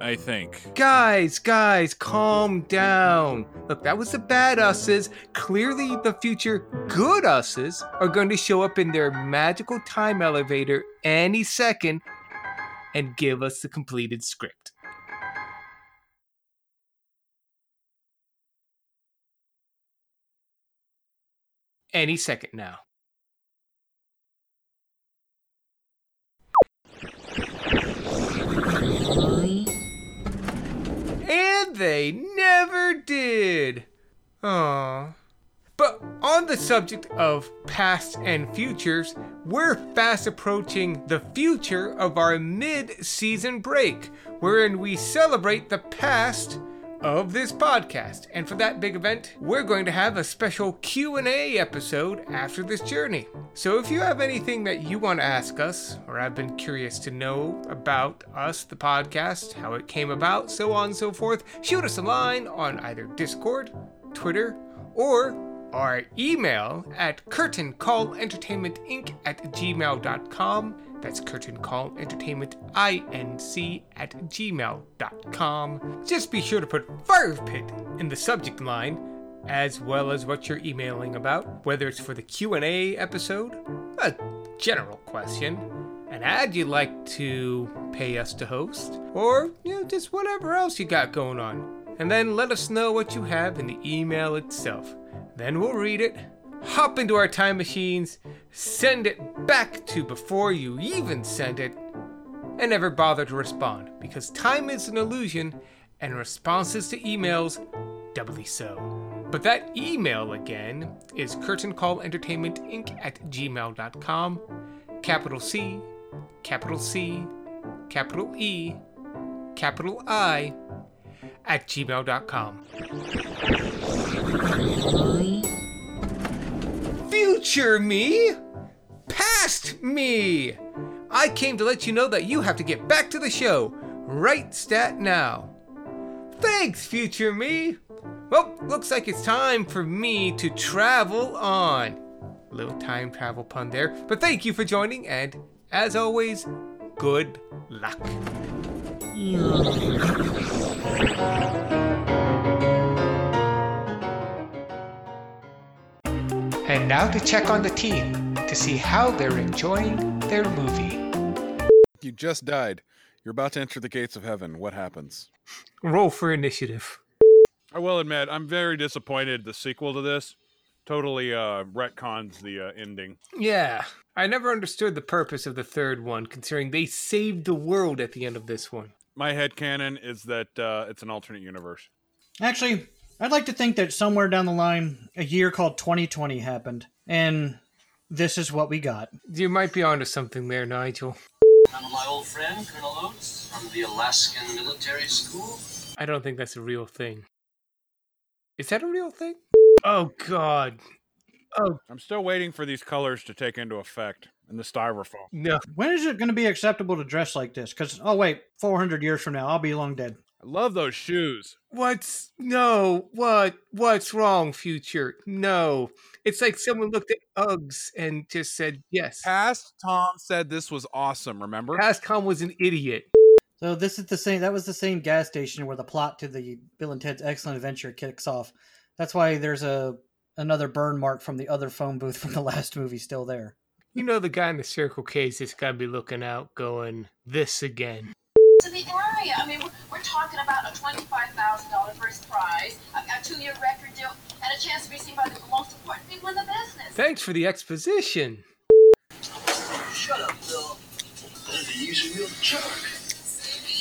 I think. Guys, guys, calm down. Look, that was the bad usses. Clearly, the future good usses are going to show up in their magical time elevator any second and give us the completed script. Any second now. They never did. Aww. But on the subject of past and futures, we're fast approaching the future of our mid-season break, wherein we celebrate the past of this podcast. And for that big event, we're going to have a special Q&A episode after this journey. So if you have anything that you want to ask us or have been curious to know about us, the podcast, how it came about, so on and so forth, shoot us a line on either Discord, Twitter, or our email at curtaincallentertainmentinc at gmail.com. That's curtain call entertainment inc at gmail.com. Just be sure to put Fire Pit in the subject line, as well as what you're emailing about, whether it's for the Q&A episode, a general question, an ad you'd like to pay us to host, or you know just whatever else you got going on. And then let us know what you have in the email itself. Then we'll read it, hop into our time machines, send it back to before you even sent it, and never bother to respond because time is an illusion and responses to emails doubly so. But that email again is curtaincallentertainmentinc at gmail.com, capital C, capital C, capital E, capital I, at gmail.com. Future me? Past me! I came to let you know that you have to get back to the show. Right stat now. Thanks, future me. Well, looks like it's time for me to travel on. Little time travel pun there, but thank you for joining, and as always, good luck. And now to check on the team to see how they're enjoying their movie. You just died. You're about to enter the gates of heaven. What happens? Roll for initiative. I will admit, I'm very disappointed the sequel to this totally uh, retcons the uh, ending. Yeah, I never understood the purpose of the third one, considering they saved the world at the end of this one. My head headcanon is that uh, it's an alternate universe. Actually, I'd like to think that somewhere down the line, a year called 2020 happened, and this is what we got. You might be onto something there, Nigel. I'm my old friend, Colonel Oates, from the Alaskan Military School. I don't think that's a real thing. Is that a real thing? Oh God. Oh I'm still waiting for these colors to take into effect in the styrofoam. no. When is it going to be acceptable to dress like this? Because, oh, wait, 400 years from now, I'll be long dead. I love those shoes. What's no? What? What's wrong, future? No. It's like someone looked at Uggs and just said yes. Past Tom said this was awesome, remember? Past Tom was an idiot. So this is the same. That was the same gas station where the plot to the Bill and Ted's Excellent Adventure kicks off. That's why there's a another burn mark from the other phone booth from the last movie still there. You know the guy in the Circle K's just gotta be looking out, going this again. to the area. I mean, we're, we're talking about a $25,000 first prize, a, a two-year record deal. and a chance to be seen by the most important people in the business. Thanks for the exposition. Shut up, Bill. Better use a real jerk.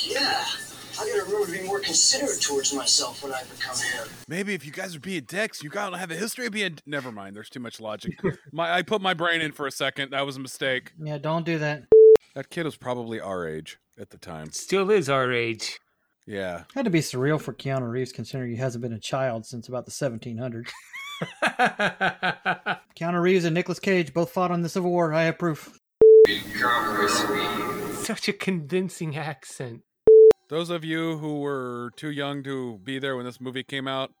Yeah, I gotta remember to be more considerate towards myself when I become him. Maybe if you guys are being dicks, you gotta have a history of being. Never mind. There's too much logic. my I put my brain in for a second. That was a mistake. Yeah, don't do that. That kid was probably our age at the time. Still is our age. Yeah. Had to be surreal for Keanu Reeves considering he hasn't been a child since about the 1700s. Keanu Reeves and Nicolas Cage both fought on the Civil War. I have proof. Such a convincing accent. Those of you who were too young to be there when this movie came out,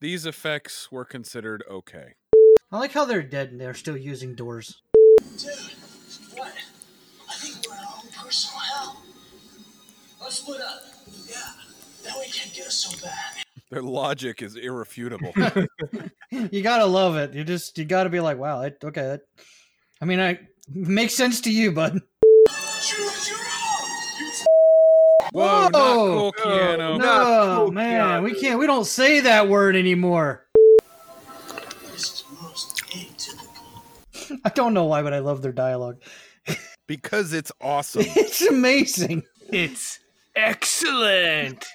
these effects were considered okay. I like how they're dead and they're still using doors. Let's split up. Yeah, that way it can't get us so bad. Their logic is irrefutable. You gotta love it. You just you gotta be like, wow, that, okay. That, I mean, I makes sense to you, bud. Whoa, not cool, Keanu. No, cool, man, we can't. We don't say that word anymore. This is most atypical. I don't know why, but I love their dialogue. Because it's awesome. It's amazing. It's excellent.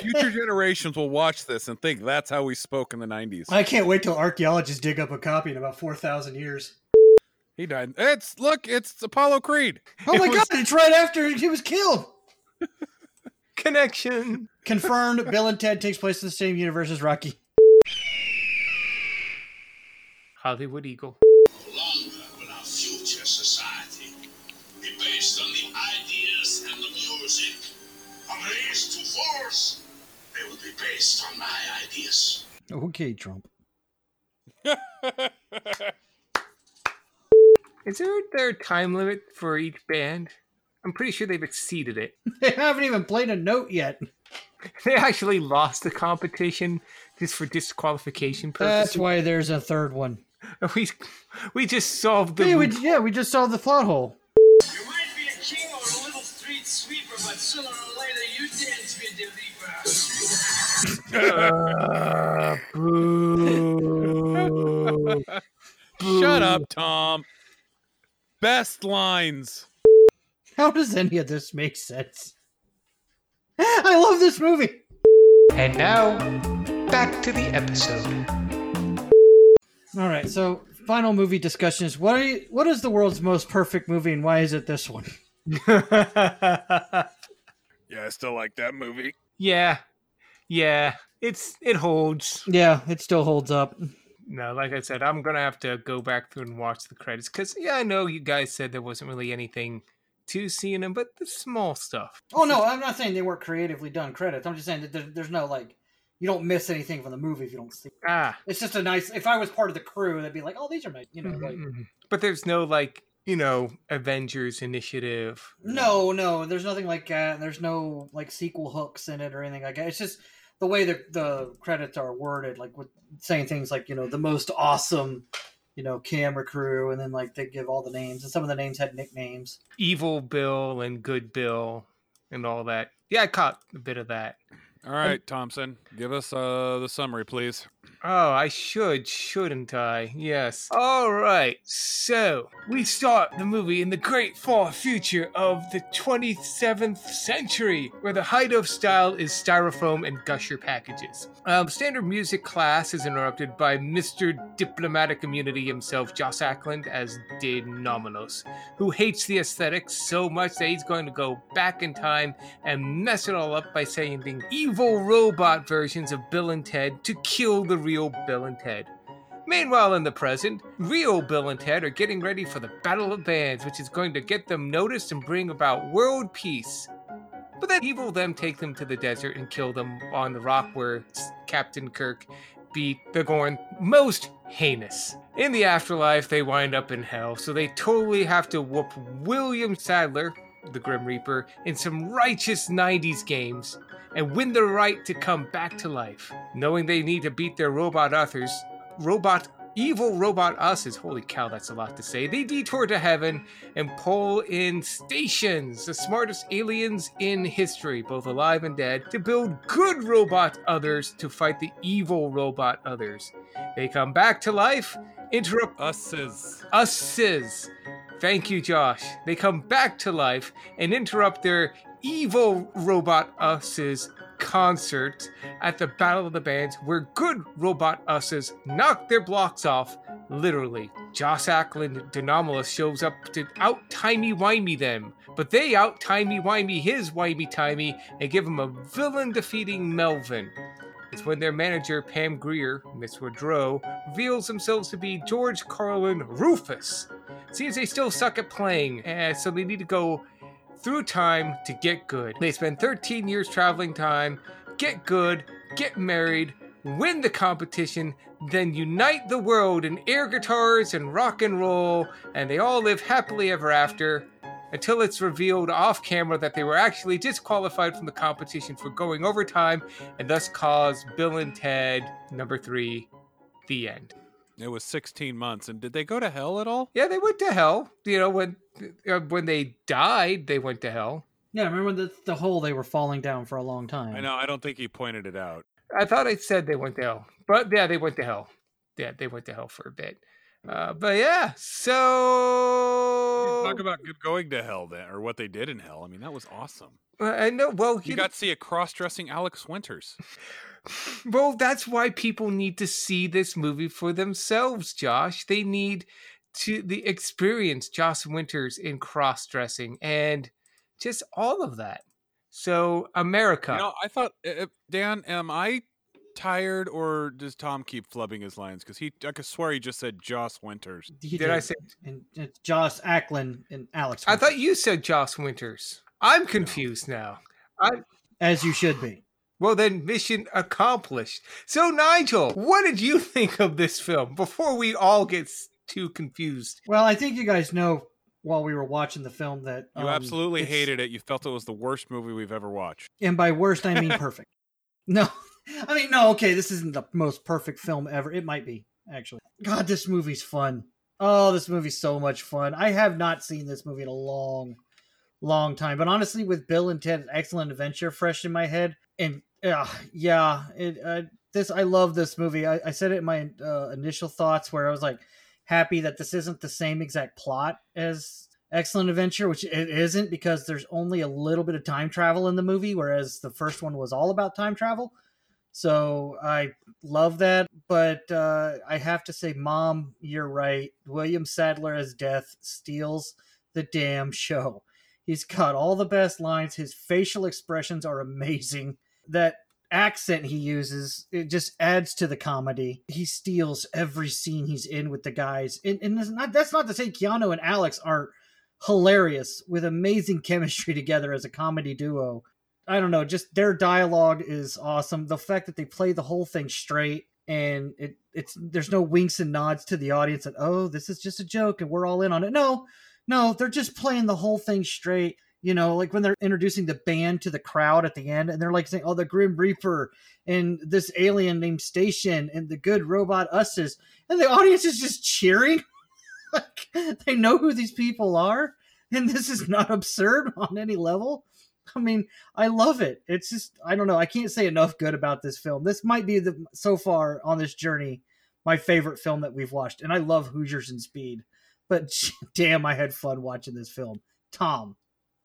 Future generations will watch this and think that's how we spoke in the 90s. I can't wait till archaeologists dig up a copy in about four thousand years. He died. It's look, it's Apollo Creed. Oh It my was- god! It's right after he was killed. Connection. Confirmed. Bill and Ted takes place in the same universe as Rocky. Hollywood Eagle. My. Okay, Trump. Is there there a time limit for each band? I'm pretty sure they've exceeded it. They haven't even played a note yet. They actually lost the competition just for disqualification purposes. That's why there's a third one. we we just solved the Hey, we, yeah, we just solved the plot hole. Uh, boo. Shut up, Tom. Best lines. How does any of this make sense? I love this movie. And now, back to the episode. All right, so final movie discussion is what are you, what is the world's most perfect movie and why is it this one? Yeah, I still like that movie. yeah, yeah, it's it holds. Yeah, it still holds up. No, like I said, I'm gonna have to go back through and watch the credits because yeah, I know you guys said there wasn't really anything to see in them, but the small stuff. Oh no, I'm not saying they weren't creatively done credits. I'm just saying that there, there's no like you don't miss anything from the movie if you don't see. It. Ah, It's just a nice. If I was part of the crew, they'd be like, "Oh, these are nice," you know. Like, mhm. but there's no like you know Avengers initiative. no, no, there's nothing like that. There's no like sequel hooks in it or anything like that. It's just the way the the credits are worded, like with saying things like you know the most awesome, you know, camera crew, and then like they give all the names, and some of the names had nicknames. Evil Bill and Good Bill and all that. Yeah, I caught a bit of that. All right, Thompson, give us uh, the summary, please. Oh, I should, shouldn't I? Yes. All right. So, we start the movie in the great far future of the 27th century, where the height of style is styrofoam and gusher packages. Um, standard music class is interrupted by Mr. Diplomatic Immunity himself, Joss Ackland, as De Nomolos, who hates the aesthetics so much that he's going to go back in time and mess it all up by sending evil robot versions of Bill and Ted to kill the real Bill and Ted. Meanwhile, in the present, real Bill and Ted are getting ready for the Battle of Bands, which is going to get them noticed and bring about world peace. But then evil them take them to the desert and kill them on the rock where Captain Kirk beat the Gorn most heinous. In the afterlife, they wind up in hell, so they totally have to whoop William Sadler, the Grim Reaper, in some righteous 90s games and win the right to come back to life. Knowing they need to beat their robot authors, robot evil robot us's, holy cow, that's a lot to say, they detour to heaven and pull in stations, the smartest aliens in history, both alive and dead, to build good robot others to fight the evil robot others. They come back to life, interrupt Us's. us's. Thank you, Josh. They come back to life and interrupt their evil robot us's concert at the Battle of the Bands, where good robot us's knock their blocks off, literally. Joss Ackland De Nomolos shows up to out timey wimey them, but they out timey wimey his wimey timey and give him a villain defeating Melvin. It's when their manager, Pam Grier, Miss Wardroe, reveals themselves to be George Carlin Rufus. Seems they still suck at playing, and so they need to go through time to get good. They spend 13 years traveling time, get good, get married, win the competition, then unite the world in air guitars and rock and roll, and they all live happily ever after until it's revealed off camera that they were actually disqualified from the competition for going overtime and thus caused Bill and Ted number three, the end. It was 16 months. And did they go to hell at all? Yeah, they went to hell. You know, when uh, when they died, they went to hell. Yeah, remember the the hole they were falling down for a long time. I know. I don't think he pointed it out. I thought I said they went to hell, but yeah, they went to hell. Yeah, they went to hell for a bit. Uh, but yeah, so Talk about going to hell then, or what they did in hell. I mean, that was awesome. Uh, I know. Well, You you got to see a cross-dressing Alex Winters. well, that's why people need to see this movie for themselves, Josh. They need to the experience Joss Winters in cross dressing and just all of that. So, America. You know, I thought, uh, uh, Dan, am I tired, or does Tom keep flubbing his lines? Because he, I could swear he just said Joss Winters. He Did I say- And it's Josh Ackland and Alex. I thought you said Joss Winters. I'm confused now. I, as you should be. Well, then, mission accomplished. So, Nigel, what did you think of this film before we all get too confused? Well, I think you guys know while we were watching the film that You um, absolutely hated it. You felt it was the worst movie we've ever watched. And by worst, I mean perfect. No, I mean no. Okay, this isn't the most perfect film ever. It might be actually. God, this movie's fun. Oh, this movie's so much fun. I have not seen this movie in a long, long time. But honestly, with Bill and Ted: Excellent Adventure fresh in my head, and uh, yeah, it uh, this I love this movie. I, I said it in my uh, initial thoughts where I was like happy that this isn't the same exact plot as Excellent Adventure, which it isn't because there's only a little bit of time travel in the movie, whereas the first one was all about time travel. So I love that, but uh, I have to say, Mom, you're right. William Sadler as Death steals the damn show. He's got all the best lines. His facial expressions are amazing. That accent he uses it just adds to the comedy. He steals every scene he's in with the guys, and, and that's not that's not to say Keanu and Alex aren't hilarious with amazing chemistry together as a comedy duo. I don't know, just their dialogue is awesome. The fact that they play the whole thing straight and it it's there's no winks and nods to the audience that oh this is just a joke and we're all in on it. No, no, they're just playing the whole thing straight. You know, like when they're introducing the band to the crowd at the end, and they're like saying, "Oh, the Grim Reaper and this alien named Station and the good robot Us's," and the audience is just cheering. like they know who these people are, and this is not absurd on any level. I mean, I love it. It's just I don't know. I can't say enough good about this film. This might be the so far on this journey my favorite film that we've watched, and I love Hoosiers and Speed. But damn, I had fun watching this film. Tom,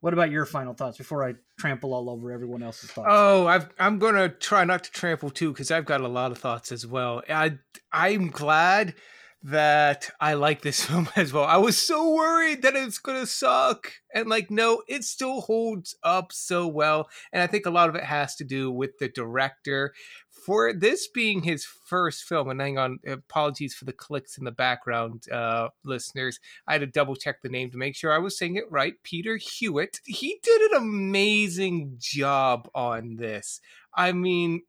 what about your final thoughts before I trample all over everyone else's thoughts? Oh, I've, I'm gonna try not to trample too because I've got a lot of thoughts as well. I I'm glad that I like this film as well. I was so worried that it's gonna suck, and like, no, it still holds up so well. And I think a lot of it has to do with the director. For this being his first film, and hang on, apologies for the clicks in the background, uh, listeners. I had to double check the name to make sure I was saying it right. Peter Hewitt. He did an amazing job on this. I mean,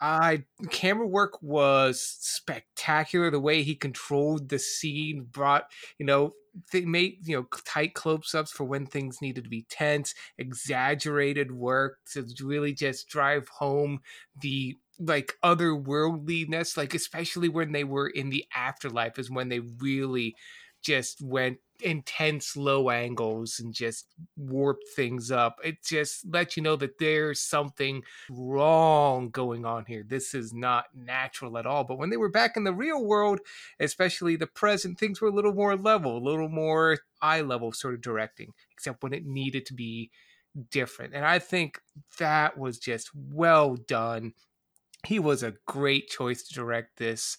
I camera work was spectacular. The way he controlled the scene brought, you know, they made you know tight close ups for when things needed to be tense, exaggerated work to really just drive home the like otherworldliness, like especially when they were in the afterlife, is when they really just went intense low angles and just warped things up. It just lets you know that there's something wrong going on here. This is not natural at all. But when they were back in the real world, especially the present, things were a little more level, a little more eye level sort of directing, except when it needed to be different. And I think that was just well done. He was a great choice to direct this.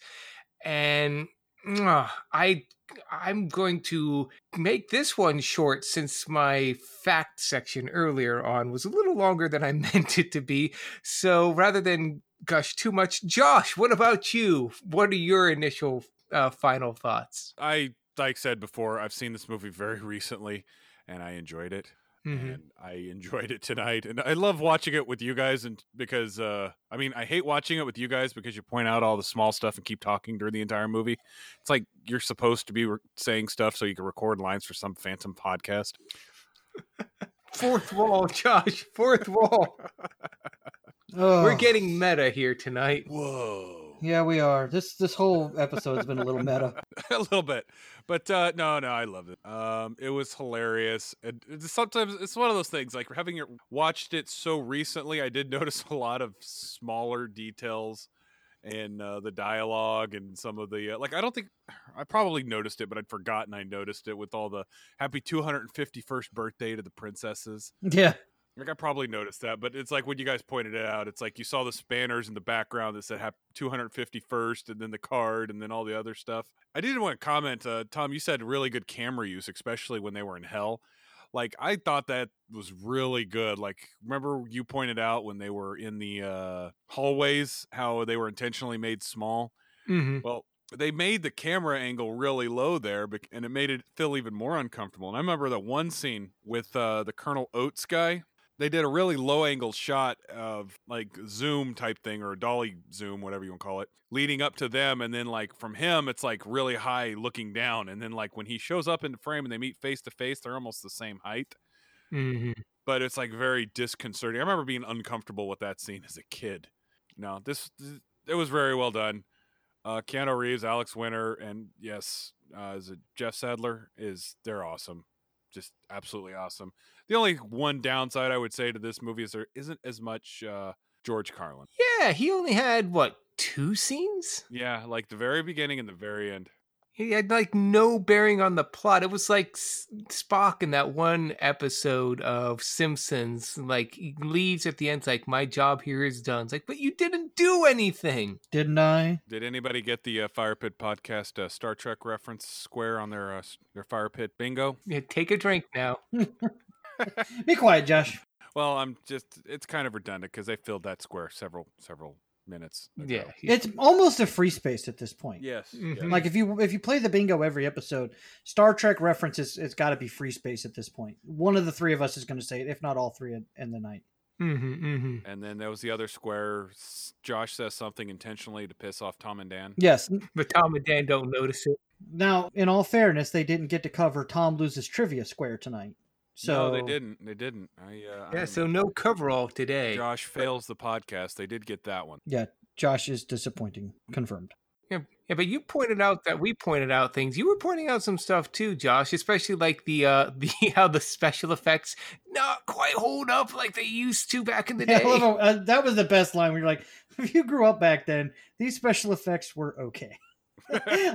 And uh, I I'm going to make this one short since my fact section earlier on was a little longer than I meant it to be. So rather than gush too much, Josh, what about you? What are your initial uh, final thoughts? I like said before, I've seen this movie very recently, and I enjoyed it. Mhm. and I enjoyed it tonight. And I love watching it with you guys, and because uh, I mean, I hate watching it with you guys because you point out all the small stuff and keep talking during the entire movie. It's like you're supposed to be re- saying stuff so you can record lines for some phantom podcast. Fourth wall, Josh. Fourth wall. We're getting meta here tonight. Whoa. Yeah, we are. This this whole episode's been a little meta. a little bit but uh no no i loved it um it was hilarious and it's sometimes it's one of those things like having it watched it so recently i did notice a lot of smaller details in uh, the dialogue and some of the uh, like i don't think i probably noticed it but i'd forgotten i noticed it with all the happy 251st birthday to the princesses Yeah. Like I probably noticed that, but it's like when you guys pointed it out, it's like you saw the spanners in the background that said "Hap- 251st, and then the card, and then all the other stuff. I didn't want to comment, uh, Tom. You said really good camera use, especially when they were in hell. Like I thought that was really good. Like remember you pointed out when they were in the uh, hallways how they were intentionally made small. Mm-hmm. Well, they made the camera angle really low there, and it made it feel even more uncomfortable. And I remember that one scene with uh, the Colonel Oates guy. They did a really low angle shot of like zoom type thing or dolly zoom, whatever you want to call it, leading up to them, and then like from him, it's like really high looking down, and then like when he shows up in the frame and they meet face to face, they're almost the same height Mm-hmm. but it's like very disconcerting. I remember being uncomfortable with that scene as a kid. No, this, th- it was very well done. Uh, Keanu Reeves, Alex Winter, and yes, uh, is it Jeff Sadler? Is they're awesome, just absolutely awesome. The only one downside I would say to this movie is there isn't as much uh, George Carlin. Yeah, he only had what two scenes? Yeah, like the very beginning and the very end. He had like no bearing on the plot. It was like Spock in that one episode of Simpsons. Like he leaves at the end, it's like my job here is done. It's like, but you didn't do anything. Didn't I? Did anybody get the uh, Fire Pit podcast uh, Star Trek reference square on their uh, their Fire Pit bingo? Yeah, take a drink now. Be quiet, Josh. Well, I'm just it's kind of redundant because they filled that square several several minutes. ago. Yeah, It's almost a free space at this point. Yes. Mhm. Like if you if you play the bingo every episode, Star Trek references it's got to be free space at this point. One of the three of us is going to say it, if not all three in, in the night. Mhm, mhm. And then there was the other square. Josh says something intentionally to piss off Tom and Dan. Yes. But Tom and Dan don't notice it. Now, in all fairness, they didn't get to cover Tom loses trivia square tonight. So no, they didn't. They didn't. I, uh, Yeah, I'm- so no coverall today. Josh fails the podcast. They did get that one. Yeah, Josh is disappointing. Confirmed. Yeah, yeah, but you pointed out that we pointed out things. You were pointing out some stuff too, Josh, especially like the uh the how the special effects not quite hold up like they used to back in the Yeah, day. I uh, that was the best line. Where you're like, if you grew up back then, these special effects were okay.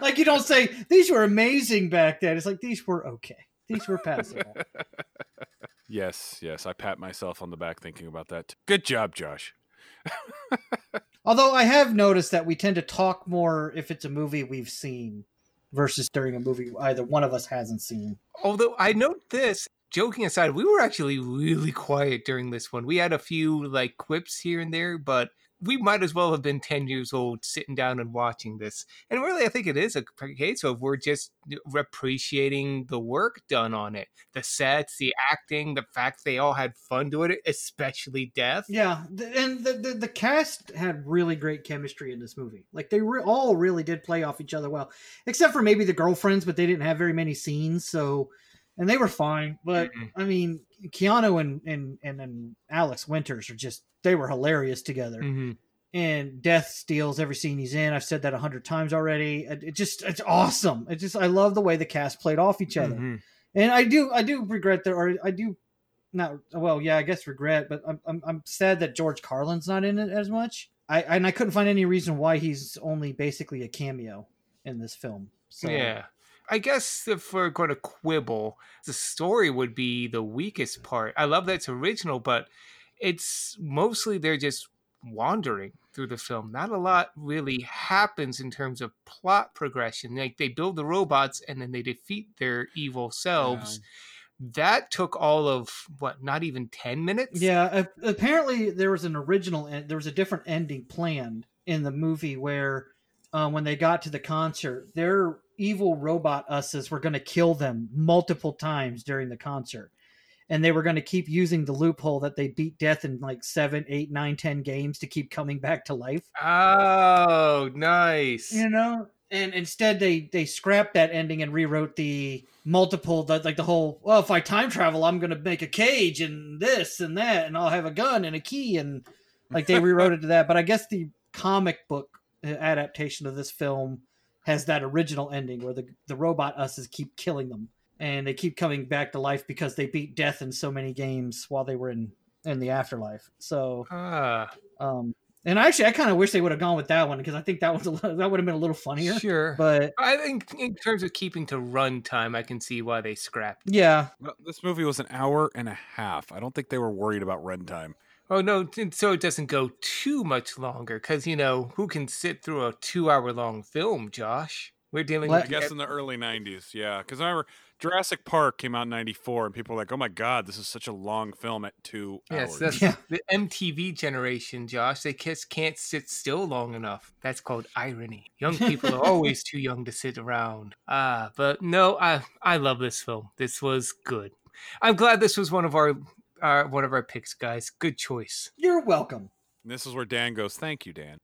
like you don't say these were amazing back then. It's like these were okay. These were passable. Yes, yes. I pat myself on the back thinking about that. too. Good job, Josh. Although I have noticed that we tend to talk more if it's a movie we've seen versus during a movie either one of us hasn't seen. Although I note this, joking aside, we were actually really quiet during this one. We had a few like quips here and there, but we might as well have been 10 years old sitting down and watching this. And really, I think it is a case of we're just appreciating the work done on it the sets, the acting, the fact they all had fun doing it, especially Death. Yeah, and the, the the cast had really great chemistry in this movie. Like they re- all really did play off each other well, except for maybe the girlfriends, but they didn't have very many scenes. So, and they were fine. But Mhm. I mean, Keanu and and and and Alex Winters are just they were hilarious together. Mhm. and Death steals every scene he's in. I've said that a hundred times already. It, it just it's awesome. It just I love the way the cast played off each other, Mhm. and I do I do regret that, or I do not. Well, yeah, I guess regret, but I'm I'm, I'm sad that George Carlin's not in it as much. I and I couldn't find any reason why he's only basically a cameo in this film. So Yeah. I guess if we're going to quibble, the story would be the weakest part. I love that it's original, but it's mostly they're just wandering through the film. Not a lot really happens in terms of plot progression. Like they build the robots and then they defeat their evil selves. That took all of what, not even 10 minutes? Yeah, apparently there was an original, there was a different ending planned in the movie where, um, when they got to the concert, their evil robot usses were going to kill them multiple times during the concert, and they were going to keep using the loophole that they beat death in like seven, eight, nine, ten games to keep coming back to life. Oh, nice. You know, and instead they they scrapped that ending and rewrote the multiple the, like the whole well if i time travel i'm gonna make a cage and this and that and i'll have a gun and a key and like they rewrote it to that but i guess the comic book uh, adaptation of this film has that original ending where the the robot us's keep killing them and they keep coming back to life because they beat death in so many games while they were in in the afterlife so Ah, um and actually i kind of wish they would have gone with that one because i think that was a little, that would have been a little funnier sure. but I think in terms of keeping to runtime, I can see why they scrapped. yeah Well, this movie was an hour and a half. I don't think they were worried about runtime. Oh no, so it doesn't go too much longer, because you know who can sit through a two-hour-long film, Josh? We're dealing Let- I guess in the early '90s, yeah. Because I remember Jurassic Park came out in '94, and people were like, "Oh my god, this is such a long film at two Yes, hours." that's Yeah. the MTV generation, Josh. They just can't sit still long enough. That's called irony. Young people are always too young to sit around. Ah, but no, I I love this film. This was good. I'm glad this was one of our our one of our picks, guys. Good choice. You're welcome. And this is where Dan goes, "Thank you, Dan."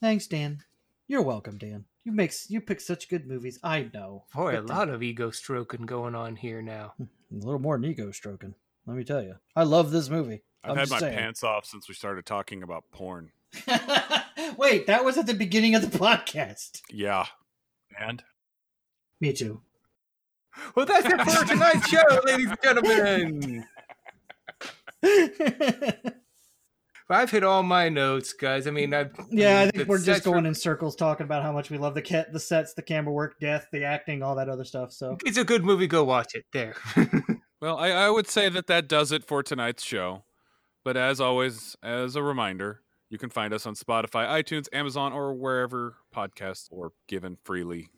Thanks, Dan. You're welcome, Dan. You make you pick such good movies. I know. Boy, a But uh, lot of ego stroking going on here now. A little more than ego stroking. Let me tell you. I love this movie. I've I'm had my saying. pants off since we started talking about porn. Wait, that was at the beginning of the podcast. Yeah, and Me too. Well, that's it for tonight's show, ladies and gentlemen. I've hit all my notes, guys. I mean, I've yeah, I think we're just sets were- going in circles talking about how much we love the cat, the sets, the camera work, death, the acting, all that other stuff. So It's a good movie. Go watch it. There. well, I, I would say that that does it for tonight's show. But as always, as a reminder, you can find us on Spotify, iTunes, Amazon, or wherever podcasts are given freely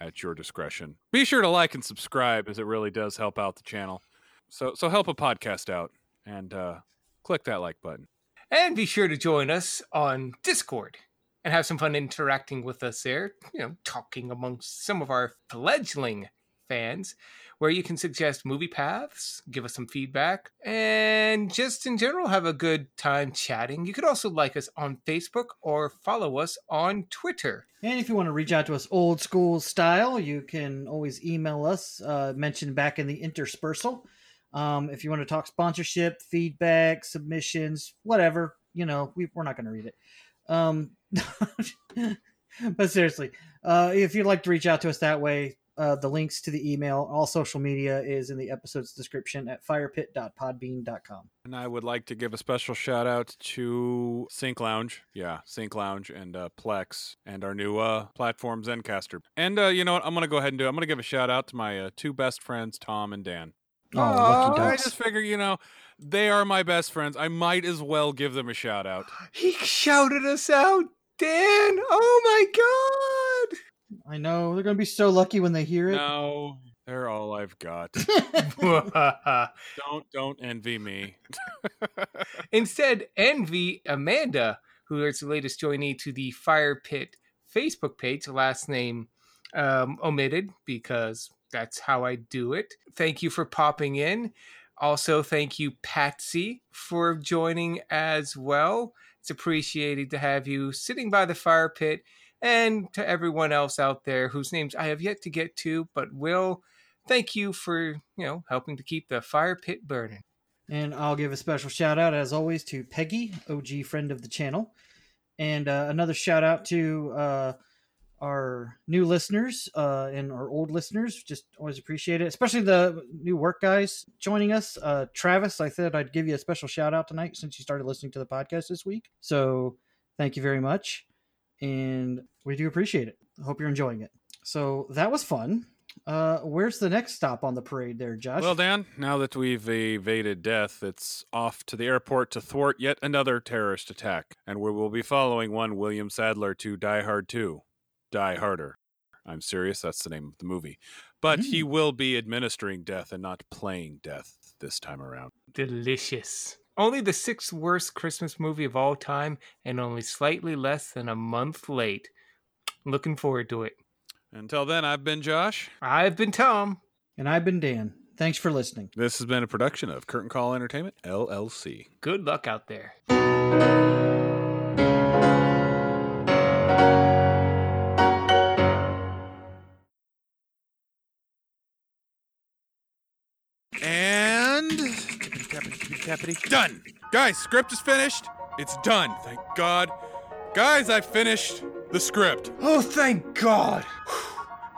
at your discretion. Be sure to like and subscribe, as it really does help out the channel. So, so help a podcast out and uh, click that like button. and be sure to join us on Discord and have some fun interacting with us there. You know, talking amongst some of our fledgling fans, where you can suggest movie paths, give us some feedback, and just in general have a good time chatting. You could also like us on Facebook or follow us on Twitter. And if you want to reach out to us old school style, you can always email us, uh, mentioned back in the interspersal. Um, if you want to talk sponsorship, feedback, submissions, whatever, you know, we, we're not going to read it. Um, but seriously, uh, if you'd like to reach out to us that way, uh, the links to the email, all social media is in the episode's description at firepit.podbean.com. And I would like to give a special shout out to Sync Lounge. Yeah, Sync Lounge and uh, Plex and our new uh, platform Zencastr. And uh, you know what? I'm going to go ahead and do it. I'm going to give a shout out to my uh, two best friends, Tom and Dan. Oh, lucky I just figure, you know, they are my best friends. I might as well give them a shout out. He shouted us out, Dan. Oh my God. I know they're going to be so lucky when they hear it. No, they're all I've got. don't don't envy me. Instead, envy Amanda, who is the latest joinee to the Fire Pit Facebook page, last name um, omitted because that's how I do it. Thank you for popping in. Also, thank you, Patsy, for joining as well. It's appreciated to have you sitting by the fire pit, and to everyone else out there whose names I have yet to get to, but will. Thank you for you know helping to keep the fire pit burning. And I'll give a special shout out, as always, to Peggy, OG friend of the channel. And uh, another shout out to uh, our new listeners uh, and our old listeners. Just always appreciate it, especially the new work guys joining us. Uh, Travis, I said I'd give you a special shout out tonight since you started listening to the podcast this week. So thank you very much. And we do appreciate it. Hope you're enjoying it. So that was fun. Uh, where's the next stop on the parade there, Josh? Well, Dan, now that we've evaded death, it's off to the airport to thwart yet another terrorist attack, and we will be following one William Sadler to Die Hard 2. Die Harder. I'm serious, that's the name of the movie. But he mm. will be administering death and not playing death this time around. Delicious. Only the sixth worst Christmas movie of all time, and only slightly less than a month late. Looking forward to it. Until then, I've been Josh. I've been Tom. and I've been Dan. Thanks for listening. This has been a production of Curtain Call Entertainment, LLC. Good luck out there. Done. Guys, script is finished. It's done. Thank God. Guys, I finished the script. Oh, thank God.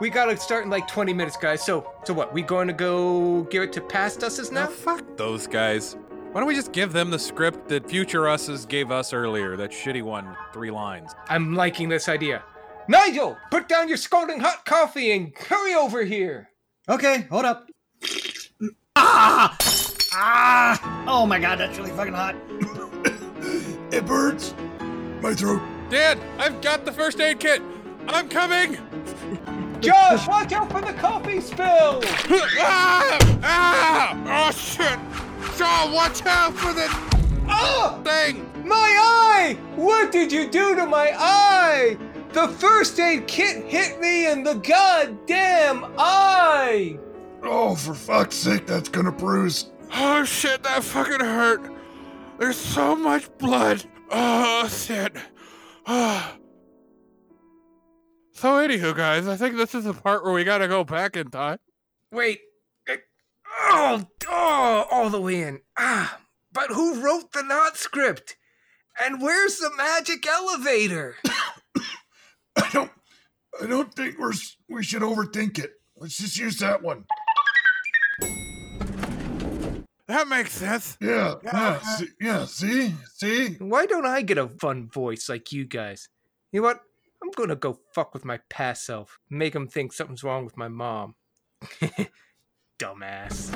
We gotta start in like 20 minutes, guys. So, so what? We going to go give it to past us's Now, now? fuck those guys. Why don't we just give them the script that future us's gave us earlier? That shitty one, three lines. I'm liking this idea. Nigel, put down your scalding hot coffee and hurry over here. Okay, hold up. Ah! Ah! Oh my god, that's really fucking hot. It burns. My throat. Dad, I've got the first aid kit. I'm coming. Josh, watch out for the coffee spill. ah! Ah! Oh shit! Shaw, watch out for the Oh, thing. my eye! What did you do to my eye? The first aid kit hit me in the goddamn eye. Oh, for fuck's sake, that's gonna bruise. Oh shit, that fucking hurt. There's so much blood. Oh shit. Ah. So anywho, guys, I think this is the part where we gotta go back in time. Wait. Oh, oh, all the way in. Ah, but who wrote the not script? And where's the magic elevator? I don't. I don't think we're. We should overthink it. Let's just use that one. That makes sense. Yeah. Yeah. See, yeah. See. See. Why don't I get a fun voice like you guys? You know what? I'm gonna go fuck with my past self. Make him think something's wrong with my mom. Dumbass.